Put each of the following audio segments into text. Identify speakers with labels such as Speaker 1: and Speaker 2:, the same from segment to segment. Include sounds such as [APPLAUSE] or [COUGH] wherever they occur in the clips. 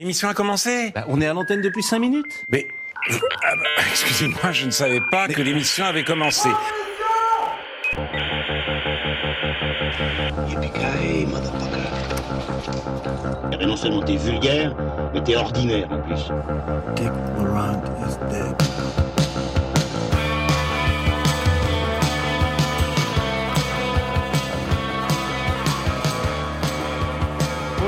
Speaker 1: L'émission a commencé
Speaker 2: Bah, on est à l'antenne depuis 5 minutes.
Speaker 1: Mais... ah bah, [LAUGHS] excusez-moi, je ne savais pas que l'émission avait commencé.
Speaker 3: Eh ben non seulement t'es vulgaire, mais t'es ordinaire en plus.
Speaker 4: Dick is dead.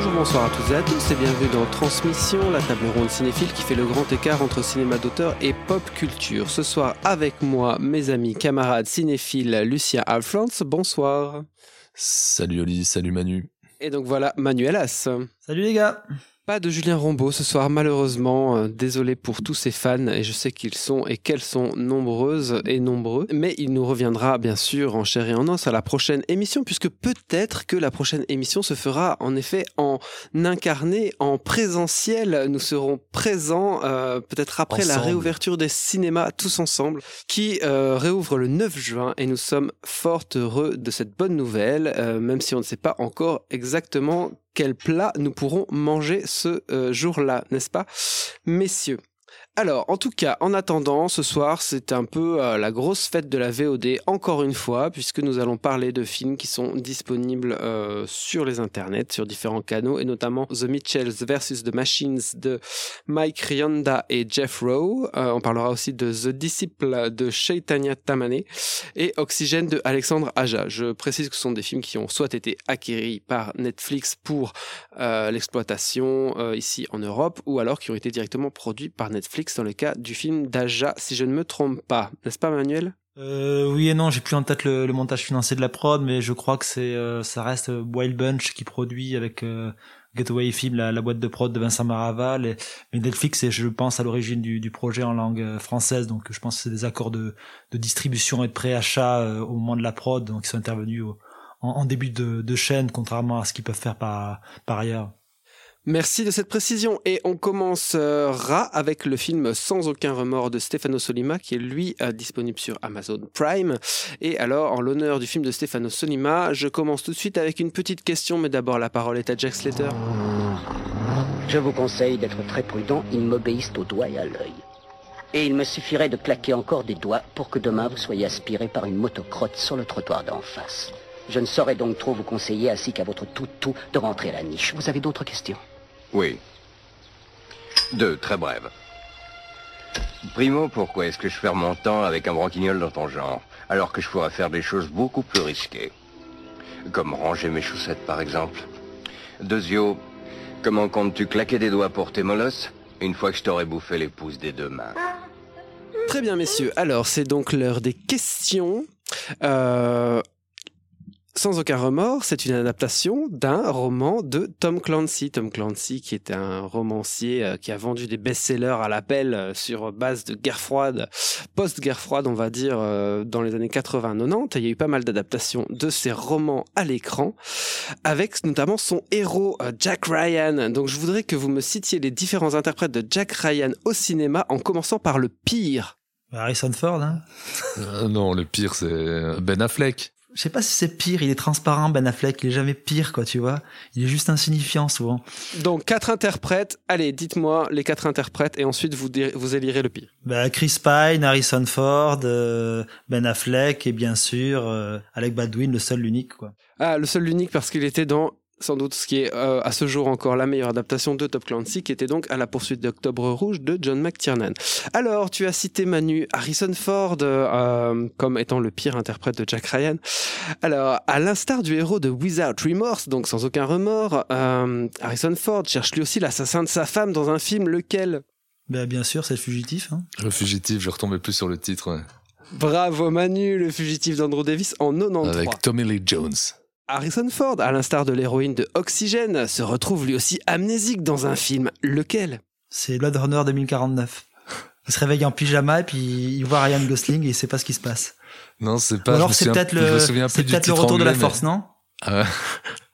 Speaker 5: Bonjour, bonsoir à toutes et à tous et bienvenue dans Transmission, la table ronde cinéphile qui fait le grand écart entre cinéma d'auteur et pop culture. Ce soir avec moi, mes amis, camarades cinéphiles, Lucien Alflans, bonsoir.
Speaker 6: Salut Oli, salut Manu.
Speaker 5: Et donc voilà, Manuel As.
Speaker 7: Salut les gars
Speaker 5: Pas de Julien Rombaud ce soir, malheureusement. Euh, Désolé pour tous ses fans, et je sais qu'ils sont et qu'elles sont nombreuses et nombreux. Mais il nous reviendra, bien sûr, en chair et en os à la prochaine émission, puisque peut-être que la prochaine émission se fera en effet en incarné, en présentiel. Nous serons présents euh, peut-être après la réouverture des cinémas tous ensemble, qui euh, réouvre le 9 juin, et nous sommes fort heureux de cette bonne nouvelle, euh, même si on ne sait pas encore exactement quel plat nous pourrons manger ce euh, jour-là, n'est-ce pas, messieurs alors, en tout cas, en attendant, ce soir, c'est un peu euh, la grosse fête de la VOD, encore une fois, puisque nous allons parler de films qui sont disponibles euh, sur les internets, sur différents canaux, et notamment The Mitchells vs. The Machines de Mike Rionda et Jeff Rowe. Euh, on parlera aussi de The Disciple de Chaitanya Tamane et Oxygène de Alexandre Aja. Je précise que ce sont des films qui ont soit été acquéris par Netflix pour l'exploitation ici en Europe, ou alors qui ont été directement produits par Netflix dans le cas du film d'Aja, si je ne me trompe pas. N'est-ce pas, Manuel?
Speaker 7: Euh, Oui et non, j'ai plus en tête le, montage financier de la prod, mais je crois que euh, ça reste Wild Bunch qui produit avec euh, Getaway Film, la, boîte de prod de Vincent Maraval. Et, mais Netflix est, je pense, à l'origine du, projet en langue euh, française, donc je pense que c'est des accords de, distribution et de préachat euh, au moment de la prod, donc ils sont intervenus en, début de, chaîne, contrairement à ce qu'ils peuvent faire par ailleurs.
Speaker 5: Merci de cette précision. Et on commencera avec le film Sans aucun remords de Stefano Solima, qui est lui euh, disponible sur Amazon Prime. Et alors, en l'honneur du film de Stefano Solima, je commence tout de suite avec une petite question, mais d'abord la parole est à Jack Slater.
Speaker 3: Je vous conseille d'être très prudent, ils m'obéissent au doigt et à l'œil. Et il me suffirait de claquer encore des doigts pour que demain vous soyez aspiré par une motocrotte sur le trottoir d'en face. Je ne saurais donc trop vous conseiller, ainsi qu'à votre tout-tout, de rentrer à la niche. Vous avez d'autres questions?
Speaker 8: Oui. Deux, très brèves. Primo, pourquoi est-ce que je perds mon temps avec un branquignol dans ton genre, alors que je pourrais faire des choses beaucoup plus risquées? Comme ranger mes chaussettes, par exemple. Deuxio, comment comptes-tu claquer des doigts pour tes molosses une fois que je t'aurai bouffé les pouces des deux mains?
Speaker 5: Très bien, messieurs. Alors, c'est donc l'heure des questions. Euh, Sans aucun remords, c'est une adaptation d'un roman de Tom Clancy. Tom Clancy, qui est un romancier euh, qui a vendu des best-sellers à l'appel euh, sur base de guerre froide, post-guerre froide, on va dire, euh, dans les années 80-90. Il y a eu pas mal d'adaptations de ses romans à l'écran, avec notamment son héros Jack Ryan. Donc, je voudrais que vous me citiez les différents interprètes de Jack Ryan au cinéma, en commençant par le pire.
Speaker 7: Harrison Ford, hein?
Speaker 6: Euh, non, le pire c'est Ben Affleck.
Speaker 7: Je sais pas si c'est pire, il est transparent Ben Affleck, il est jamais pire quoi, tu vois. Il est juste insignifiant souvent.
Speaker 5: Donc quatre interprètes. Allez, dites-moi les quatre interprètes et ensuite vous vous élirez le pire.
Speaker 7: Bah, Chris Pine, Harrison Ford, euh, Ben Affleck et bien sûr euh, Alec Baldwin, le seul, l'unique quoi.
Speaker 5: Ah, le seul l'unique parce qu'il était dans sans doute ce qui est euh, à ce jour encore la meilleure adaptation de Top Clancy, qui était donc à la poursuite d'Octobre Rouge de John McTiernan. Alors, tu as cité Manu Harrison Ford euh, comme étant le pire interprète de Jack Ryan. Alors, à l'instar du héros de Without Remorse, donc sans aucun remords, euh, Harrison Ford cherche lui aussi l'assassin de sa femme dans un film lequel?
Speaker 7: Bah, bien sûr, c'est le fugitif. Hein.
Speaker 6: Le fugitif, je retombais plus sur le titre. ouais.
Speaker 5: Bravo Manu, le fugitif d'Andrew Davis en 93.
Speaker 6: Avec Tommy Lee Jones.
Speaker 5: Harrison Ford, à l'instar de l'héroïne de Oxygène, se retrouve lui aussi amnésique dans un film. Lequel?
Speaker 7: C'est Blade Runner 2049. Il se réveille en pyjama et puis il voit Ryan Gosling et il sait pas ce qui se passe.
Speaker 6: Non, c'est pas.
Speaker 7: alors c'est peut-être
Speaker 6: je me
Speaker 7: le,
Speaker 6: souviens
Speaker 7: c'est
Speaker 6: plus du
Speaker 7: peut-être le
Speaker 6: titre
Speaker 7: retour de la
Speaker 6: mais-
Speaker 7: force, non?
Speaker 6: Ah ouais.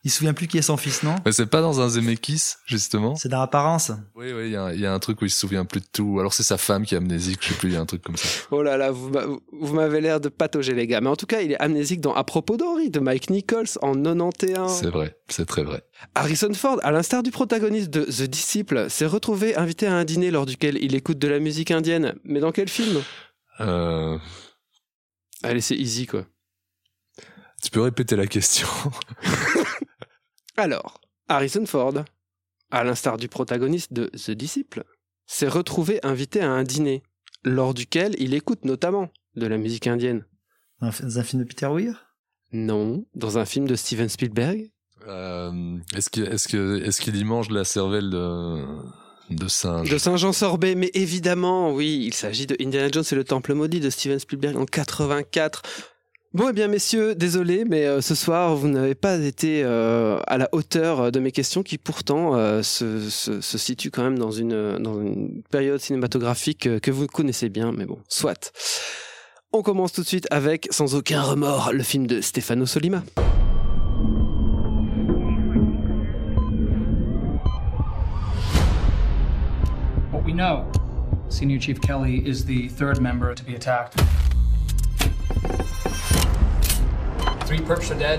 Speaker 7: Il se souvient plus qui est son fils, non
Speaker 6: Mais c'est pas dans un Zemeckis, justement
Speaker 7: C'est dans l'apparence.
Speaker 6: Oui, oui, il y, a un- il y a un truc où il se souvient plus de tout. Alors c'est sa femme qui est amnésique, je sais plus, il y a un truc comme ça.
Speaker 5: Oh là là, vous m'avez l'air de patauger, les gars. Mais en tout cas, il est amnésique dans À propos d'Henri de Mike Nichols en 91.
Speaker 6: C'est vrai, c'est très vrai.
Speaker 5: Harrison Ford, à l'instar du protagoniste de The Disciple, s'est retrouvé invité à un dîner lors duquel il écoute de la musique indienne. Mais dans quel film?
Speaker 6: Euh,
Speaker 5: Allez, c'est easy quoi.
Speaker 6: tu peux répéter la question [LAUGHS]
Speaker 5: Alors, Harrison Ford, à l'instar du protagoniste de The Disciple, s'est retrouvé invité à un dîner lors duquel il écoute notamment de la musique indienne.
Speaker 7: Dans un, film de Peter Weir?
Speaker 5: Non, dans un film de Steven Spielberg.
Speaker 6: Euh, Est-ce qu'il est que, est qu'il y mange la cervelle de, de singe?
Speaker 5: De Saint-Jean Sorbet, mais évidemment, oui, il s'agit de Indiana Jones et le Temple maudit de Steven Spielberg en 84. Bon, eh bien, messieurs, désolé, mais euh, ce soir, vous n'avez pas été euh, à la hauteur euh, de mes questions qui, pourtant, se, se, situent quand même dans une, dans une période cinématographique que vous connaissez bien, mais bon, soit. On commence tout de suite avec, sans aucun remords, le film de Stefano Solima.
Speaker 2: What we know Senior Chief Kelly is the third member to be attacked. Three perps are dead.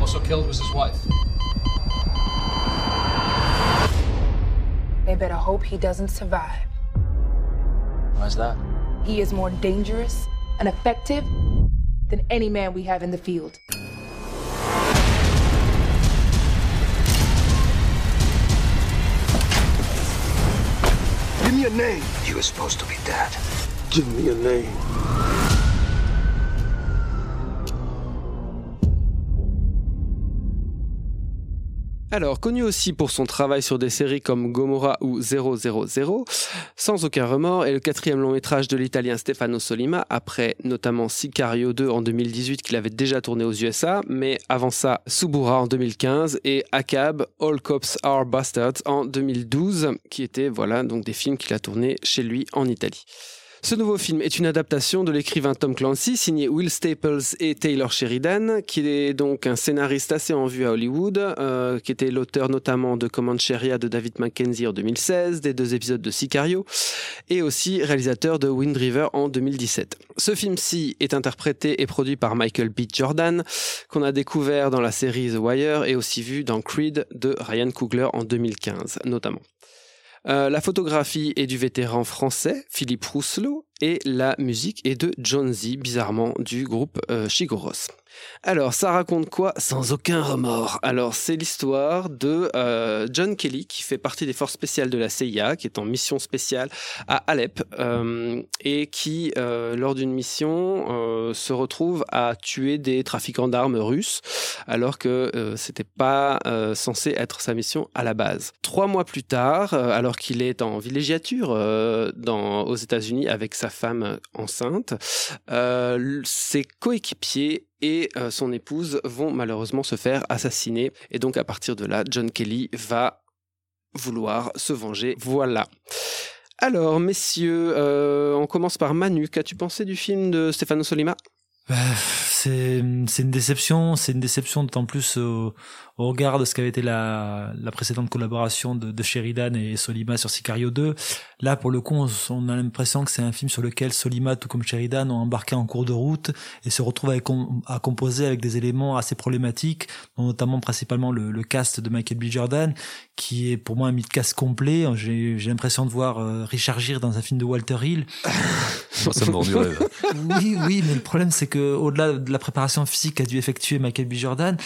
Speaker 2: Also killed was his wife.
Speaker 9: They better hope he doesn't survive.
Speaker 2: Why's that?
Speaker 9: He is more dangerous and effective than any man we have in the field.
Speaker 4: Me a name.
Speaker 10: You were supposed to be dead.
Speaker 4: Give me a name.
Speaker 5: Alors, connu aussi pour son travail sur des séries comme Gomorrah ou 000, Sans aucun remords est le quatrième long métrage de l'italien Stefano Solima, après notamment Sicario 2 en 2018 qu'il avait déjà tourné aux USA, mais avant ça Subura en 2015 et Akab, All Cops Are Bastards en 2012, qui étaient voilà donc des films qu'il a tournés chez lui en Italie. Ce nouveau film est une adaptation de l'écrivain Tom Clancy, signé Will Staples et Taylor Sheridan, qui est donc un scénariste assez en vue à Hollywood, euh, qui était l'auteur notamment de Comancheria de David Mackenzie en 2016, des deux épisodes de Sicario, et aussi réalisateur de Wind River en 2017. Ce film-ci est interprété et produit par Michael B. Jordan, qu'on a découvert dans la série The Wire et aussi vu dans Creed de Ryan Coogler en 2015 notamment. Euh, la photographie est du vétéran français Philippe Rousselot et la musique est de John Z, bizarrement du groupe euh, Chigoros. Alors, ça raconte quoi Sans aucun remords? Alors, c'est l'histoire de euh, John Kelly, qui fait partie des forces spéciales de la CIA, qui est en mission spéciale à Alep, euh, et qui, euh, lors d'une mission, se retrouve à tuer des trafiquants d'armes russes, alors que c'était pas censé être sa mission à la base. Trois mois plus tard, alors qu'il est en villégiature aux États-Unis avec sa femme enceinte, euh, ses coéquipiers et euh, son épouse vont malheureusement se faire assassiner. Et donc à partir de là, John Kelly va vouloir se venger. Voilà. Alors, messieurs, euh, on commence par Manu. Qu'as-tu pensé du film de Stefano Solima?
Speaker 7: Bah, c'est une déception, c'est une déception d'autant plus au regard de ce qu'avait été la, la précédente collaboration de, de Sheridan et Solima sur Sicario 2. Là, pour le coup, on, on a l'impression que c'est un film sur lequel Solima, tout comme Sheridan, ont embarqué en cours de route et se retrouvent avec, à composer avec des éléments assez problématiques, notamment principalement le, le cast de Michael B. Jordan, qui est pour moi un mythe-cast complet. J'ai l'impression de voir euh, Richard Gere dans un film de Walter Hill.
Speaker 6: Moi, [LAUGHS] ça me du rêve.
Speaker 7: Oui, oui, mais le problème c'est que au-delà de la préparation physique qu'a dû effectuer Michael B. Jordan,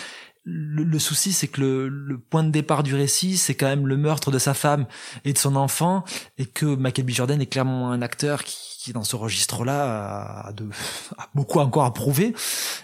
Speaker 7: le, le souci c'est que le, le point de départ du récit c'est quand même le meurtre de sa femme et de son enfant et que Michael B. Jordan est clairement un acteur qui, dans ce registre-là a, beaucoup encore à prouver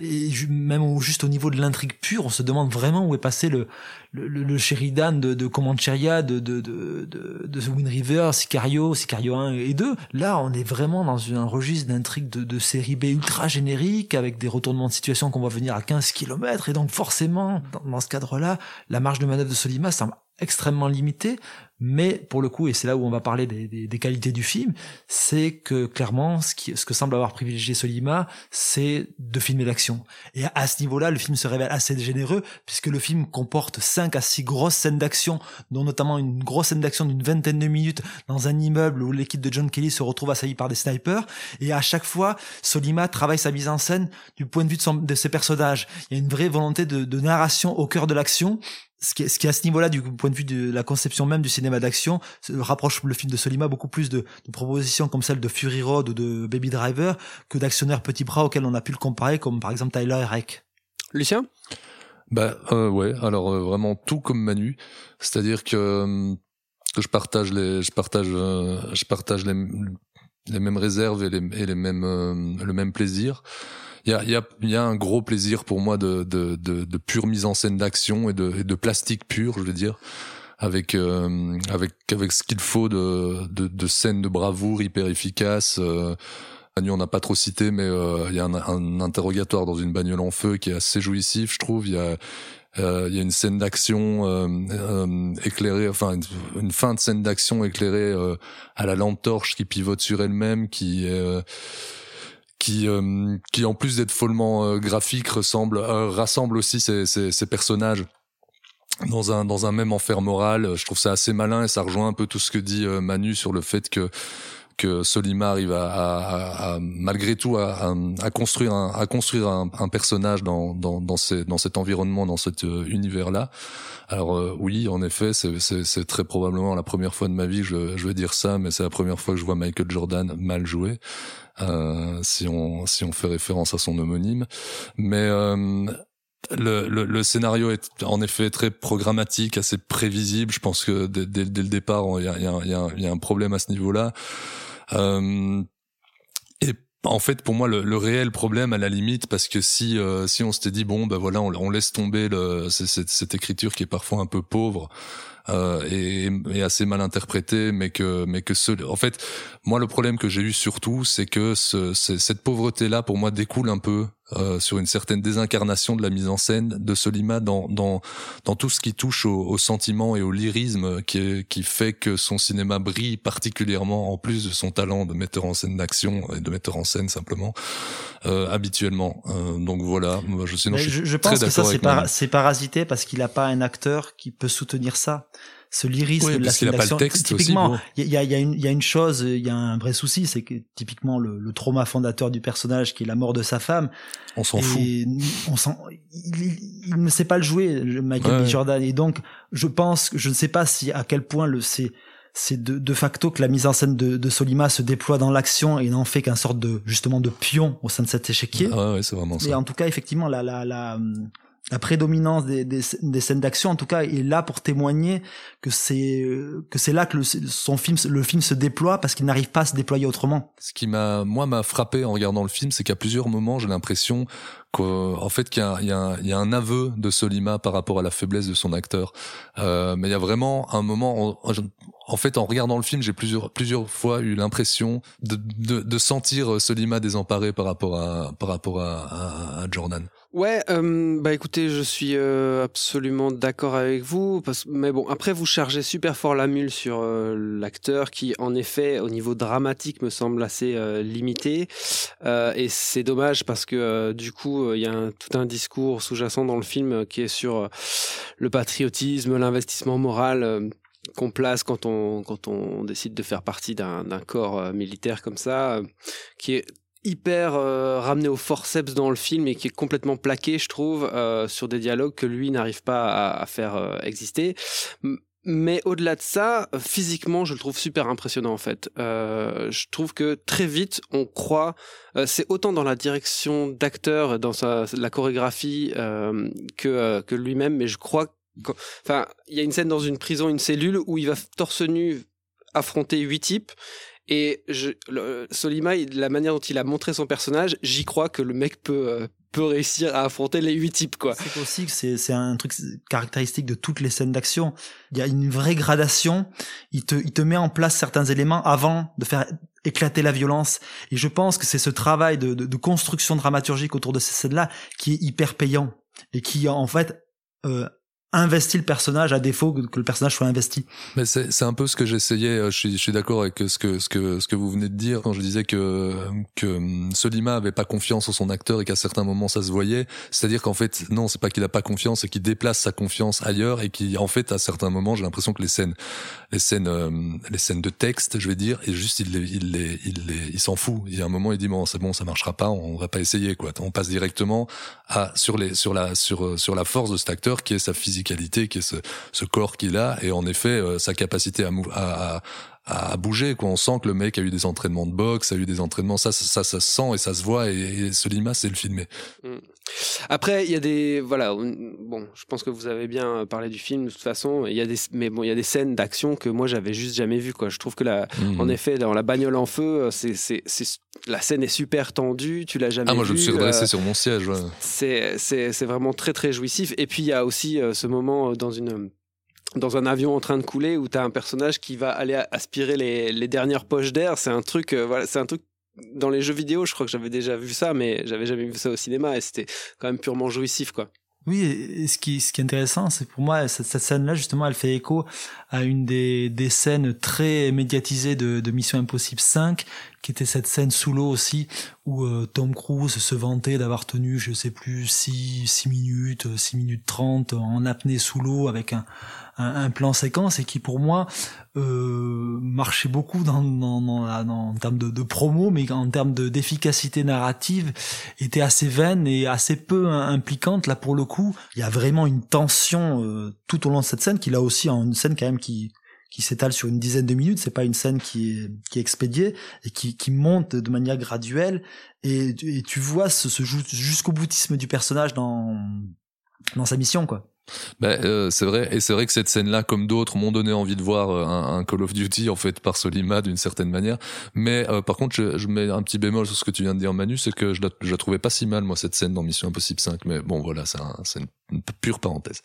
Speaker 7: et même juste au niveau de l'intrigue pure on se demande vraiment où est passé le le, le, Sheridan de, de Comancheria, de, de, de, de, de Wind River, Sicario, Sicario 1 et 2. Là, on est vraiment dans un registre d'intrigue de, de série B ultra générique, avec des retournements de situation qu'on va venir à 15 km. Et donc, forcément, dans, dans ce cadre-là, la marge de manœuvre de Solima semble extrêmement limitée, Mais pour le coup, et c'est là où on va parler des, qualités du film, c'est que clairement, ce, qui, ce que semble avoir privilégié Solima, c'est de filmer l'action. Et à, ce niveau-là, le film se révèle assez généreux, puisque le film comporte cinq à six grosses scènes d'action, dont notamment une grosse scène d'action d'une vingtaine de minutes dans un immeuble où l'équipe de John Kelly se retrouve assaillie par des snipers. Et à chaque fois, Solima travaille sa mise en scène du point de vue de, son, de ses personnages. Il y a une vraie volonté de, de narration au cœur de l'action ce qui, est, ce qui à ce niveau-là, du point de vue de la conception même du cinéma d'action, rapproche le film de Solima beaucoup plus de, de, propositions comme celle de Fury Road ou de Baby Driver que d'actionnaires petits bras auxquels on a pu le comparer, comme par exemple Tyler et Rec.
Speaker 5: Lucien?
Speaker 6: Bah euh, ouais, alors euh, vraiment tout comme Manu, c'est-à-dire que, euh, que je partage les, je partage, euh, je partage les, les mêmes réserves et les, et les mêmes, le même plaisir il y a, y, a, y a un gros plaisir pour moi de, de, de, de pure mise en scène d'action et de, et de plastique pur, je veux dire avec euh, avec avec ce qu'il faut de, de, de scènes de bravoure hyper efficaces. Euh, on n'a pas trop cité, mais euh, il y a un, un, interrogatoire dans une bagnole en feu qui est assez jouissif, je trouve. Il y a euh, y a une scène d'action euh, éclairée, enfin une, une, fin de scène d'action éclairée à la lampe torche qui pivote sur elle-même, qui est qui euh, qui en plus d'être follement euh, graphique ressemble euh, rassemble aussi ces, ces, personnages dans un dans un même enfer moral. Je trouve ça assez malin et ça rejoint un peu tout ce que dit Manu sur le fait que que Solima arrive à, à, à, malgré tout à, construire un, à construire un, un personnage dans dans dans, ces, dans cet environnement dans cet univers là alors oui en effet c'est très probablement la première fois de ma vie je, je vais dire ça mais c'est la première fois que je vois Michael Jordan mal jouer euh, si on si on fait référence à son homonyme. Mais euh, le, le, le, scénario est en effet très programmatique, assez prévisible. Je pense que dès, dès, le départ, il y, a, y, a, y a, un problème à ce niveau-là. Euh, et en fait, pour moi, le, le, réel problème, à la limite, parce que si euh, si on s'était dit bon, ben voilà, on, laisse tomber le, cette, cette, écriture qui est parfois un peu pauvre, euh, et, et, assez mal interprété, mais que mais que ce, en fait, moi le problème que j'ai eu surtout, c'est que ce, cette pauvreté là, pour moi, découle un peu euh, sur une certaine désincarnation de la mise en scène de Solima dans dans dans tout ce qui touche au, au sentiment et au lyrisme qui est, qui fait que son cinéma brille particulièrement en plus de son talent de metteur en scène d'action et de metteur en scène simplement euh, habituellement. Euh, donc voilà, je, sinon, je,
Speaker 7: je, je pense que ça c'est parasité parce qu'il a pas un acteur qui peut soutenir ça ce lyrisme
Speaker 6: oui,
Speaker 7: de la
Speaker 6: scène
Speaker 7: Typiquement, il y, a, y, a une, y a une chose, il y a un vrai souci, c'est que typiquement le, le, trauma fondateur du personnage, qui est la mort de sa femme,
Speaker 6: on s'en fout.
Speaker 7: On s'en, il, il, ne sait pas le jouer, Michael B. Jordan, et donc je pense, je ne sais pas si à quel point le c'est c'est de, de, facto que la mise en scène de, de Solima se déploie dans l'action et n'en fait qu'un sorte de justement de pion au sein de cet échiquier.
Speaker 6: Ah ouais, c'est vraiment ça.
Speaker 7: Et en tout cas, effectivement, la, la, la, la prédominance des, des, des, scènes d'action en tout cas est là pour témoigner que c'est que c'est là que le, son film le film se déploie parce qu'il n'arrive pas à se déployer autrement.
Speaker 6: Ce qui m'a moi m'a frappé en regardant le film, c'est qu'à plusieurs moments j'ai l'impression qu'en fait qu'il y y, y a un aveu de Solima par rapport à la faiblesse de son acteur. Euh, mais il y a vraiment un moment, en, en fait, en regardant le film, j'ai plusieurs plusieurs fois eu l'impression de, de, de, sentir Solima désemparé par rapport à par rapport à, à Jordan.
Speaker 5: Ouais, euh, bah écoutez, je suis euh, absolument d'accord avec vous, parce, mais bon, après vous chargez super fort la mule sur euh, l'acteur qui, en effet, au niveau dramatique, me semble assez euh, limité, euh, et c'est dommage parce que du coup, il y a un, tout un discours sous-jacent dans le film qui est sur le patriotisme, l'investissement moral qu'on place quand on quand on décide de faire partie d'un corps militaire comme ça, qui est hyper euh, ramené au forceps dans le film et qui est complètement plaqué, je trouve, euh, sur des dialogues que lui n'arrive pas à, à faire euh, exister. Mais au-delà de ça, physiquement, je le trouve super impressionnant en fait. Euh, je trouve que très vite, on croit. Euh, c'est autant dans la direction d'acteur, dans sa, la chorégraphie euh, que que lui-même. Mais je crois. Enfin, il y a une scène dans une prison, une cellule où il va torse nu affronter huit types et je, le, Solima, la manière dont il a montré son personnage, j'y crois que le mec peut, euh, peut réussir à affronter les huit types, quoi.
Speaker 7: C'est aussi que c'est, un truc caractéristique de toutes les scènes d'action. Il y a une vraie gradation. Il te, il te met en place certains éléments avant de faire éclater la violence. Et je pense que c'est ce travail de, de, de construction dramaturgique autour de ces scènes-là qui est hyper payant et qui, en fait, euh, investi le personnage à défaut que, le personnage soit investi.
Speaker 6: Mais c'est un peu ce que j'essayais. euh, Je suis je suis d'accord avec ce que ce que ce que vous venez de dire quand je disais que que hum, Solima avait pas confiance en son acteur et qu'à certains moments ça se voyait. C'est-à-dire qu'en fait non, c'est pas qu'il a pas confiance, c'est qu'il déplace sa confiance ailleurs et qui en fait à certains moments j'ai l'impression que les scènes les scènes euh, les scènes de texte, je vais dire, et juste il les il les il les il s'en fout. Il y a un moment il dit bon c'est bon ça marchera pas, on va pas essayer quoi. On passe directement à sur les sur la sur euh, sur la force de cet acteur qui est sa physicalité, qui est ce, ce corps qu'il a. Et en effet euh, sa capacité à, bouger quoi. On sent que le mec a eu des entraînements de boxe a eu des entraînements. Ça ça ça, ça se sent et ça se voit. Et, et Solima c'est le filmer
Speaker 5: Après, il y a des voilà, on- bon, je pense que vous avez bien parlé du film de toute façon. Il y a des, mais bon, il y a des scènes d'action que moi j'avais juste jamais vues quoi. Je trouve que la, en effet, dans la bagnole en feu, c'est, c'est, c'est- la scène est super tendue. Tu l'as jamais
Speaker 6: ah moi je me suis redressé
Speaker 5: euh,
Speaker 6: sur mon siège ouais.
Speaker 5: c'est, c'est, c'est vraiment très très jouissif. Et puis il y a aussi euh, ce moment euh, dans une dans un avion en train de couler où tu as un personnage qui va aller aspirer les, les dernières poches d'air. C'est un truc, euh, voilà, c'est un truc dans les jeux vidéo. Je crois que j'avais déjà vu ça, mais j'avais jamais vu ça au cinéma et c'était quand même purement jouissif, quoi.
Speaker 7: Oui, ce qui, ce qui est intéressant, c'est pour moi, cette, scène-là, justement, elle fait écho à une des, des scènes très médiatisées de, Mission Impossible 5, qui était cette scène sous l'eau aussi, où euh, Tom Cruise se vantait d'avoir tenu, je sais plus, 6, 6 minutes, 6 minutes 30 en apnée sous l'eau avec un, un, un plan séquence et qui, pour moi, euh, marchait beaucoup dans, dans, dans dans- en termes de, de promo, mais en termes de- d'efficacité narrative, était assez vaine et assez peu hein, impliquante. Là, pour le coup, il y a vraiment une tension euh, tout au long de cette scène, qui là aussi en une scène quand même qui qui s'étale sur une dizaine de minutes. C'est pas une scène qui est qui est expédiée et qui qui monte de manière graduelle. Et, et tu vois ce, ce ju- jusqu'au boutisme du personnage dans dans sa mission, quoi.
Speaker 6: Ben, euh, c'est vrai, et c'est vrai que cette scène-là, comme d'autres, m'ont donné envie de voir euh, un, Call of Duty en fait par Solima d'une certaine manière. Mais euh, par contre, je, je mets un petit bémol sur ce que tu viens de dire, Manu, c'est que je la, je la trouvais pas si mal moi cette scène dans Mission Impossible 5. Mais bon, voilà, c'est un- une pure parenthèse.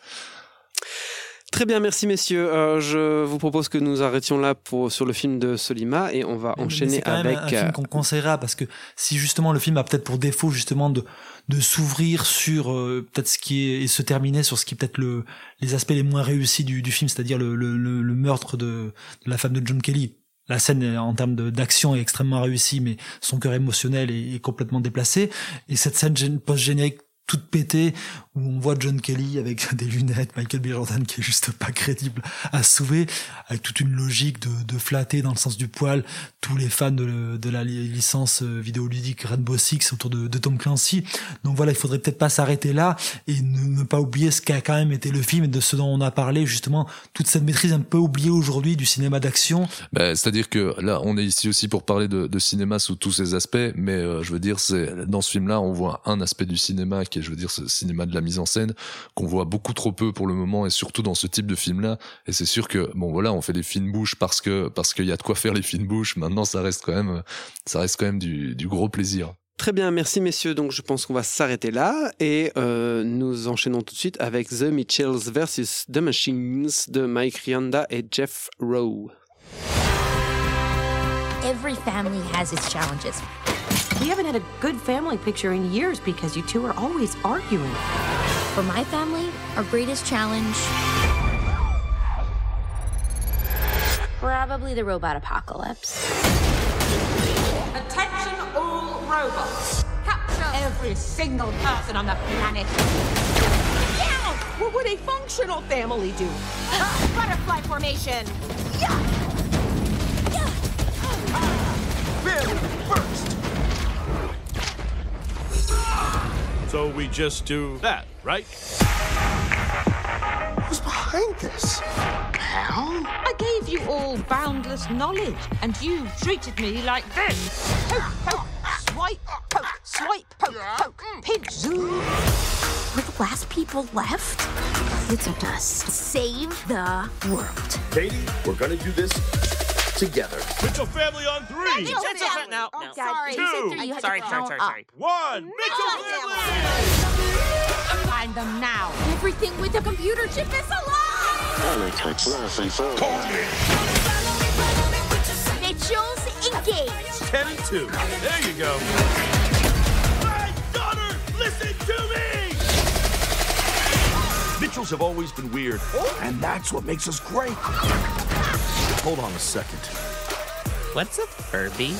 Speaker 5: Très bien, merci messieurs. Euh, je vous propose que nous arrêtions là pour, sur le film de Solima et on va
Speaker 7: Mais
Speaker 5: enchaîner
Speaker 7: quand même
Speaker 5: avec.
Speaker 7: un, un film
Speaker 5: euh,
Speaker 7: qu'on conseillera parce que si justement le film a peut-être pour défaut justement de de s'ouvrir sur euh, peut-être ce qui est et se terminer sur ce qui est peut-être le les aspects les moins réussis du, du film, c'est-à-dire le, le, le, le meurtre de, de la femme de John Kelly. La scène euh, en termes d'action est extrêmement réussie, mais son cœur émotionnel est, est complètement déplacé. Et cette scène gén- post-générique toute pétée où on voit John Kelly avec [LAUGHS] des lunettes, Michael B. Jordan qui est juste pas crédible à sauver, avec toute une logique de, de flatter dans le sens du poil tous les fans de, de la li- licence euh, vidéoludique Rainbow Six autour de, Tom Clancy. Donc voilà, il faudrait peut-être pas s'arrêter là et ne, pas oublier ce qu'a quand même été le film et de ce dont on a parlé justement, toute cette maîtrise un peu oubliée aujourd'hui du cinéma d'action.
Speaker 6: Ben, C'est-à-dire que là, on est ici aussi pour parler de, de cinéma sous tous ses aspects, mais euh, je veux dire, c'est dans ce film-là, on voit un aspect du cinéma qui je veux dire, ce cinéma de la mise en scène qu'on voit beaucoup trop peu pour le moment, et surtout dans ce type de film-là. Et c'est sûr que bon, voilà, on fait les fines bouches parce que parce qu'il y a de quoi faire les fines bouches. Maintenant, ça reste quand même, ça reste quand même du, du gros plaisir.
Speaker 5: Très bien, merci messieurs. Donc je pense qu'on va s'arrêter là et euh, nous enchaînons tout de suite avec The Mitchells versus The Machines de Mike Rianda et Jeff Rowe.
Speaker 10: Every family has its challenges.
Speaker 11: We haven't had a good family picture in years because you two are always arguing.
Speaker 10: For my family, our greatest challenge. Probably the robot apocalypse.
Speaker 12: Attention all robots. Capture every single person on the planet.
Speaker 11: Yeah! What would a functional family do? Ah!
Speaker 12: Butterfly formation.
Speaker 4: Family first!
Speaker 13: So we just do that, right?
Speaker 4: Who's behind this? Pal?
Speaker 12: I gave you all boundless knowledge, and you treated me like this. Poke, poke, swipe, poke, swipe, poke, poke, pinch, zoom.
Speaker 10: We're the last people left. It's up to us save the world.
Speaker 4: Katie, we're gonna do this together.
Speaker 13: Mitchell family on three.
Speaker 10: Mitchell family.
Speaker 12: No,
Speaker 10: Oh,
Speaker 12: no.
Speaker 10: Dad,
Speaker 13: Two.
Speaker 10: you said three. You had
Speaker 12: Sorry,
Speaker 10: to
Speaker 12: sorry, sorry, sorry.
Speaker 13: One. Mitchell family.
Speaker 12: Find them now.
Speaker 10: Everything with a computer chip is alive! Mitchell's engaged.
Speaker 13: Ten and two. There you go. My daughter, listen to me. Mitchells have always been weird, and that's what makes us great. Hold on a second.
Speaker 14: What's a Furby?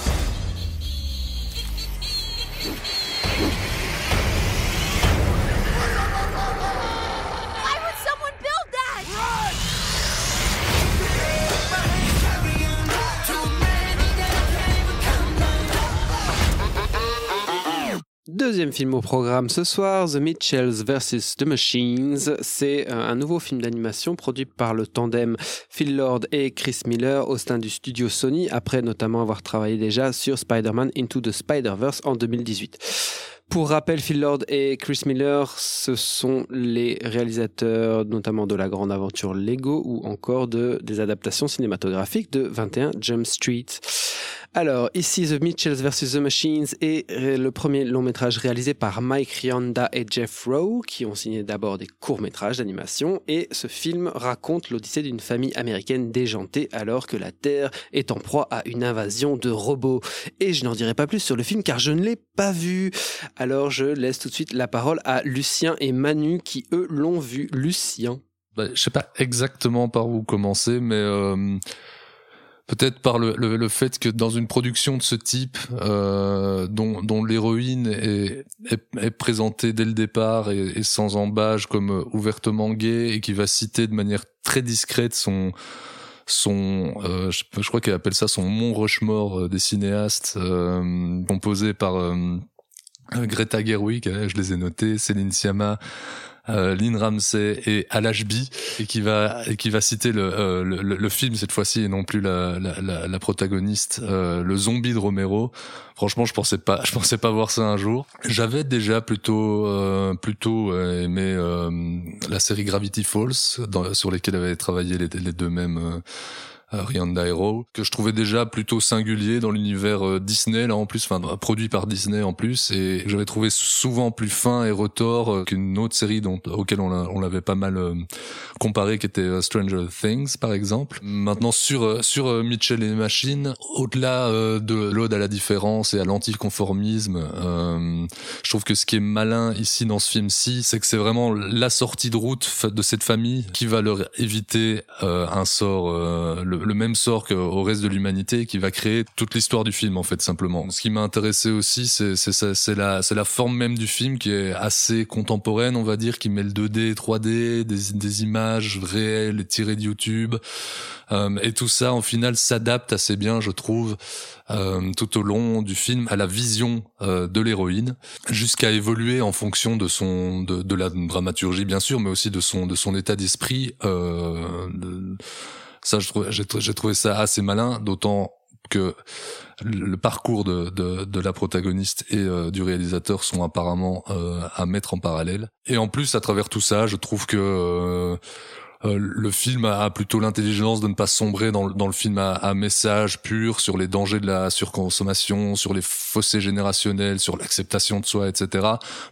Speaker 5: Deuxième film au programme ce soir, The Mitchells vs. The Machines. C'est euh, un nouveau film d'animation produit par le tandem Phil Lord et Chris Miller au sein du studio Sony, après notamment avoir travaillé déjà sur Spider-Man Into the Spider-Verse en 2018. Pour rappel, Phil Lord et Chris Miller, ce sont les réalisateurs notamment de La Grande Aventure Lego ou encore de, des adaptations cinématographiques de 21 Jump Street. Alors, ici, The Mitchells vs. The Machines est euh, le premier long métrage réalisé par Mike Rionda et Jeff Rowe, qui ont signé d'abord des courts métrages d'animation, et ce film raconte l'odyssée d'une famille américaine déjantée alors que la Terre est en proie à une invasion de robots. Et je n'en dirai pas plus sur le film car je ne l'ai pas vu. Alors, je laisse tout de suite la parole à Lucien et Manu qui, eux, l'ont vu. Lucien.
Speaker 6: Bah, je sais pas exactement par où commencer, mais euh, peut-être par le, le, le, fait que dans une production de ce type, euh, dont, dont l'héroïne est, est, est, présentée dès le départ et, et, sans embâge comme ouvertement gay et qui va citer de manière très discrète son son euh, je, je, crois qu'elle appelle ça son Mont Rushmore des cinéastes euh, composé par Greta Gerwig, je les ai notés, Céline Sciamma, euh, Lynn Ramsey et Alashby et qui va et qui va citer le, euh, le, le, film cette fois-ci et non plus la, la, la, la protagoniste euh, le zombie de Romero. Franchement je pensais pas je pensais pas voir ça un jour. J'avais déjà plutôt euh, plutôt aimé la série Gravity Falls dans, sur lesquelles avaient travaillé les, les deux mêmes Rihanna Hero, que je trouvais déjà plutôt singulier dans l'univers euh, Disney là en plus, enfin produit par Disney en plus, et j'avais trouvé souvent plus fin et retors euh, qu'une autre série dont auquel on l'avait pas mal euh, comparé, qui était Stranger Things par exemple. Maintenant sur sur Mitchell et Machine, au-delà de l'ode à la différence et à l'anticonformisme, je trouve que ce qui est malin ici dans ce film-ci, c'est que c'est vraiment la sortie de route de cette famille qui va leur éviter un sort le le, même sort qu'au reste de l'humanité qui va créer toute l'histoire du film en fait simplement. Ce qui m'a intéressé aussi c'est c'est la c'est la forme même du film qui est assez contemporaine on va dire qui met le 2D 3D des des images réelles tirées de YouTube euh, et tout ça en final s'adapte assez bien je trouve euh, tout au long du film à la vision euh, de l'héroïne jusqu'à évoluer en fonction de son de, de la dramaturgie bien sûr mais aussi de son de son état d'esprit euh, de, ça, j'ai trouvé ça assez malin, d'autant que le parcours de, de, de la protagoniste et euh, du réalisateur sont apparemment euh, à mettre en parallèle. Et en plus, à travers tout ça, je trouve que euh, le film a plutôt l'intelligence de ne pas sombrer dans, le film à, à, message pur sur les dangers de la surconsommation, sur les fossés générationnels, sur l'acceptation de soi, etc.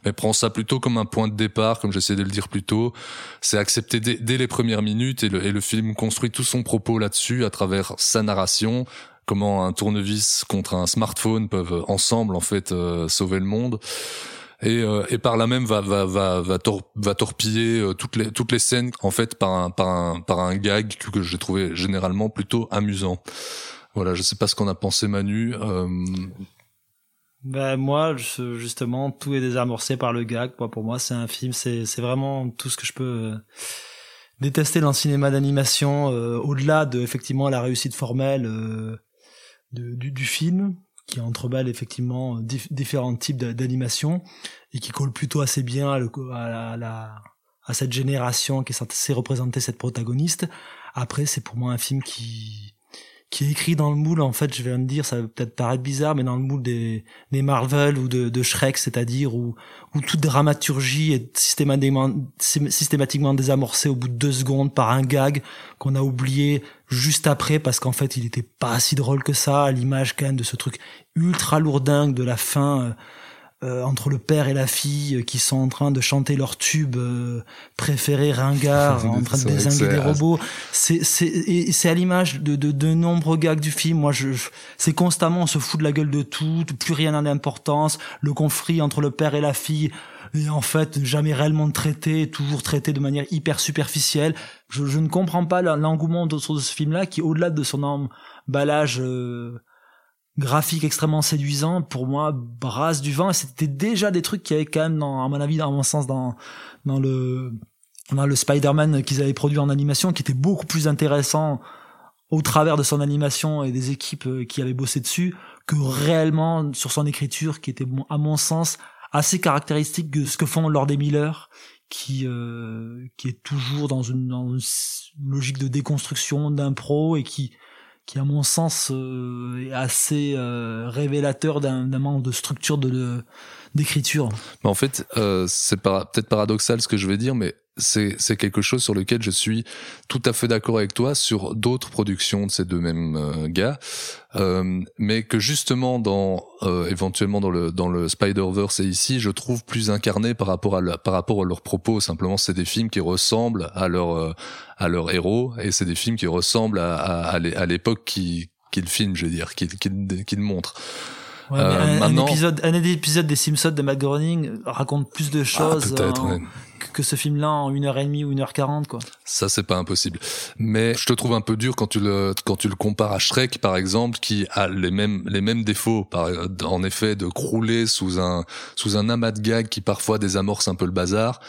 Speaker 6: Mais prend ça plutôt comme un point de départ, comme j'essaie de le dire plus tôt. C'est accepté dès, les premières minutes et le, et le film construit tout son propos là-dessus à travers sa narration, comment un tournevis contre un smartphone peuvent ensemble en fait euh, sauver le monde et, euh, et par là même va va va va, tor va torpiller euh, toutes les toutes les scènes en fait par un par un par un gag que, que j'ai trouvé généralement plutôt amusant. Voilà, je sais pas ce qu'on a pensé Manu. Euh...
Speaker 7: Ben moi, justement, tout est désamorcé par le gag. Pour moi, c'est un film, c'est c'est vraiment tout ce que je peux euh, détester dans le cinéma d'animation, euh, au-delà de effectivement la réussite formelle de, du, du film qui entreballe effectivement dif différents types d'animation et qui colle plutôt assez bien à, le, à, la, à, cette génération qui est censée représenter cette protagoniste. Après, c'est pour moi un film qui qui est écrit dans le moule, en fait, je vais me dire, ça va peut-être paraître bizarre, mais dans le moule des, des Marvel ou de, de Shrek, c'est-à-dire où, où toute dramaturgie est systématiquement, systématiquement désamorcée au bout de deux secondes par un gag qu'on a oublié juste après parce qu'en fait, il était pas si drôle que ça, à l'image quand même de ce truc ultra lourdingue de la fin, euh, euh, entre le père et la fille qui sont en train de chanter leur tube euh, préféré ringard [LAUGHS] en train de désinguer des robots. C'est c'est c'est à l'image de, de de nombreux gags du film. Moi je, je c'est constamment on se fout de la gueule de tout plus rien n'a d'importance. Le conflit entre le père et la fille et en fait jamais réellement traité, toujours traité de manière hyper superficielle. Je, je ne comprends pas l'engouement autour de ce film-là qui, au-delà de son emballage euh, graphique extrêmement séduisant, pour moi brasse du vent. Et c'était déjà des trucs qui avaient quand même, dans, à mon avis, dans mon sens, dans dans le dans le Spider-Man qu'ils avaient produit en animation, qui était beaucoup plus intéressant au travers de son animation et des équipes euh, qui avaient bossé dessus que réellement sur son écriture qui était à mon sens assez caractéristique de ce que font Lord et Miller qui euh, qui est toujours dans une, dans une logique de déconstruction d'impro et qui qui à mon sens euh, est assez euh, révélateur d'un manque de structure de d'écriture.
Speaker 6: En fait, euh, c'est peut-être paradoxal ce que je vais dire, mais c'est quelque chose sur lequel je suis tout à fait d'accord avec toi sur d'autres productions de ces deux mêmes euh, gars. Euh, mais que justement dans euh, éventuellement dans le dans le Spider-Verse et ici je trouve plus incarné par rapport à par rapport à leurs propos. Simplement c'est des films qui ressemblent à leur euh, à leur héros et c'est des films qui ressemblent à à, à l'époque qui qu'ils filment je veux dire qu'ils qu'ils qu'ils montrent
Speaker 7: Ouais, euh, un, un, épisode, un épisode des Simpsons de Matt Groening raconte plus de ah, choses ah, que ce film-là en une heure et demie ou une heure quarante, quoi.
Speaker 6: Ça, c'est pas impossible. Mais je te trouve un peu dur quand tu le, quand tu le compares à Shrek, par exemple, qui a les mêmes, les mêmes défauts, par, en effet, de crouler sous un, sous un amas de gags qui parfois désamorce un peu le bazar.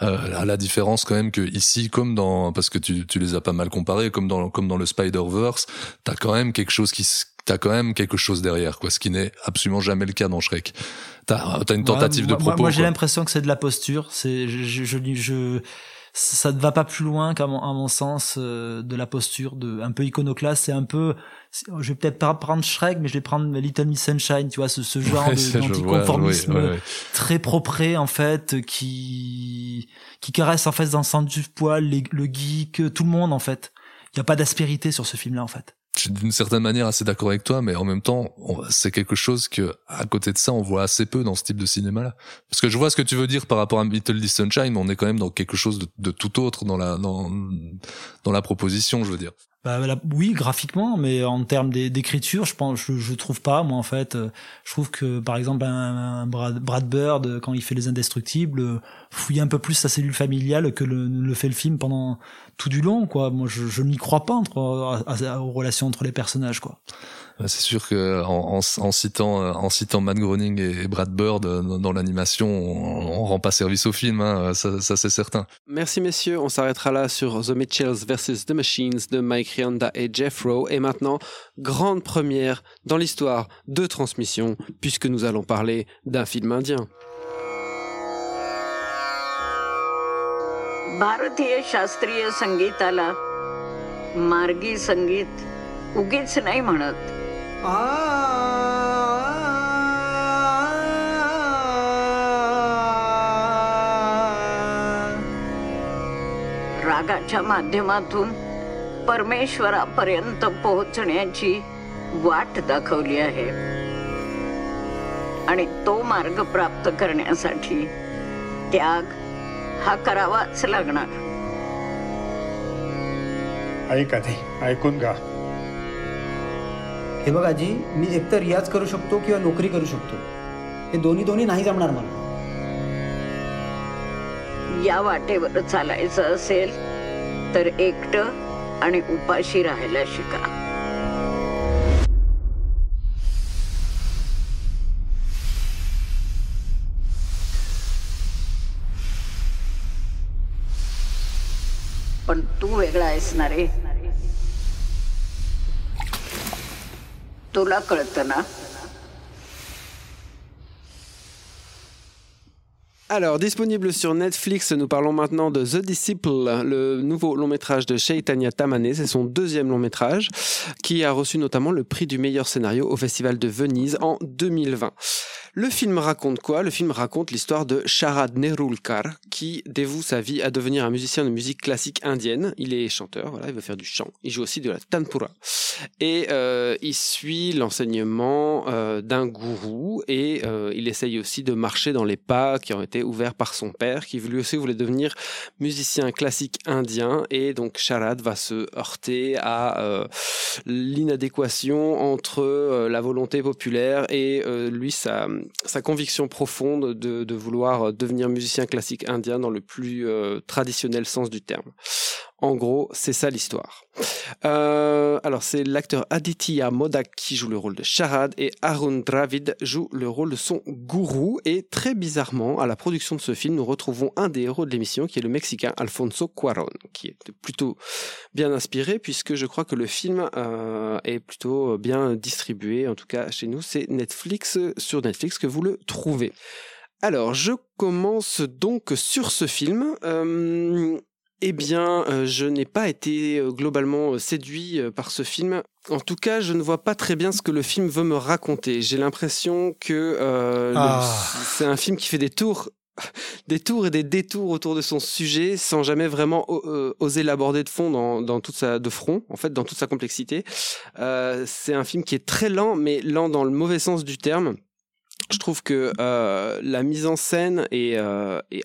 Speaker 6: Euh, à la différence quand même que ici, comme dans, parce que tu, tu les as pas mal comparés, comme dans, comme dans le Spider-Verse, t'as quand même quelque chose qui, t'as quand même quelque chose derrière, quoi, ce qui n'est absolument jamais le cas dans Shrek. T'as as une tentative de propos.
Speaker 7: Moi, j'ai l'impression que c'est de la posture. C'est, je, je, je, ça ne va pas plus loin qu'à mon, à mon sens euh, de la posture, de un peu iconoclaste. C'est un peu, je vais peut-être pas prendre Shrek, mais je vais prendre Little Miss Sunshine, tu vois, ce, ce genre d'anticonformisme très propre en fait, qui qui caresse en fait dans le sens du poil, le geek, tout le monde en fait. Il y a pas d'aspérité sur ce film-là en fait
Speaker 6: suis d'une certaine manière assez d'accord avec toi, mais en même temps, c'est quelque chose que, à côté de ça, on voit assez peu dans ce type de cinéma-là. Parce que je vois ce que tu veux dire par rapport à Little Miss Sunshine, mais on est quand même dans quelque chose de, de tout autre dans la dans dans la proposition, je veux dire.
Speaker 7: Bah, oui, graphiquement, mais en termes d'écriture, je pense, je, trouve pas. Moi, en fait, euh, je trouve que, par exemple, Brad, Bird, quand il fait les Indestructibles, euh, fouille un peu plus sa cellule familiale que le, fait le film pendant tout du long, quoi. Moi, je, je n'y crois pas entre, aux relations entre les personnages, quoi.
Speaker 6: C'est sûr que en, en, citant en citant Matt Groening et Brad Bird euh, dans, l'animation, on, on, rend pas service au film, hein, ça, ça c'est certain.
Speaker 5: Merci messieurs, on s'arrêtera là sur The Mitchells vs The Machines de Mike Rianda et Jeff Rowe. Et maintenant, grande première dans l'histoire de transmission, puisque nous allons parler d'un film indien.
Speaker 15: भारतीय शास्त्रीय संगीताला मार्गी संगीत उगीच नाही म्हणत रागाच्या माध्यमातून परमेश्वरापर्यंत पोहोचण्याची वाट दाखवली आहे आणि तो मार्ग प्राप्त करण्यासाठी त्याग हा करावाच लागणार
Speaker 16: ऐका ऐकून गा
Speaker 17: हे बघ आजी मी एकतर रियाज करू शकतो किंवा नोकरी करू शकतो. हे दोन्ही दोन्ही नाही जमणार मला.
Speaker 15: या वाटेवर चालायचं असेल तर एकटं आणि उपाशी राहायला शिका. पण तू वेगळा आहेस ना रे. तुला कळतं ना?
Speaker 5: Alors, disponible sur Netflix, nous parlons maintenant de The Disciple, le nouveau long métrage de Chaitanya Tamane. C'est son deuxième long métrage, qui a reçu notamment le prix du meilleur scénario au Festival de Venise en 2020. Le film raconte quoi? Le film raconte l'histoire de Sharad Nerulkar qui dévoue sa vie à devenir un musicien de musique classique indienne. Il est chanteur, voilà, il veut faire du chant. Il joue aussi de la tanpura et euh, il suit l'enseignement euh, d'un gourou et euh, il essaye aussi de marcher dans les pas qui ont été ouvert par son père, qui lui aussi voulait devenir musicien classique indien. Et donc Sharad va se heurter à euh, l'inadéquation entre euh, la volonté populaire et euh, lui, sa, conviction profonde de, de vouloir devenir musicien classique indien dans le plus traditionnel sens du terme. En gros, c'est ça l'histoire. Euh, alors, c'est l'acteur Aditya Modak qui joue le rôle de Sharad et Arun Dravid joue le rôle de son gourou. Et très bizarrement, à la production de ce film, nous retrouvons un des héros de l'émission qui est le Mexicain Alfonso Cuaron, qui est plutôt bien inspiré puisque je crois que le film euh, est plutôt bien distribué. En tout cas, chez nous, c'est Netflix, sur Netflix que vous le trouvez. Alors, je commence donc sur ce film. Euh, eh bien, euh, je n'ai pas été euh, globalement euh, séduit par ce film. En tout cas, je ne vois pas très bien ce que le film veut me raconter. J'ai l'impression que le-
Speaker 7: Ah.
Speaker 5: c'est un film qui fait des tours, [LAUGHS] des tours et des détours autour de son sujet, sans jamais vraiment oser l'aborder de fond dans, dans toute sa de front, en fait, dans toute sa complexité. C'est un film qui est très lent, mais lent dans le mauvais sens du terme. Je trouve que euh, la mise en scène est, euh, est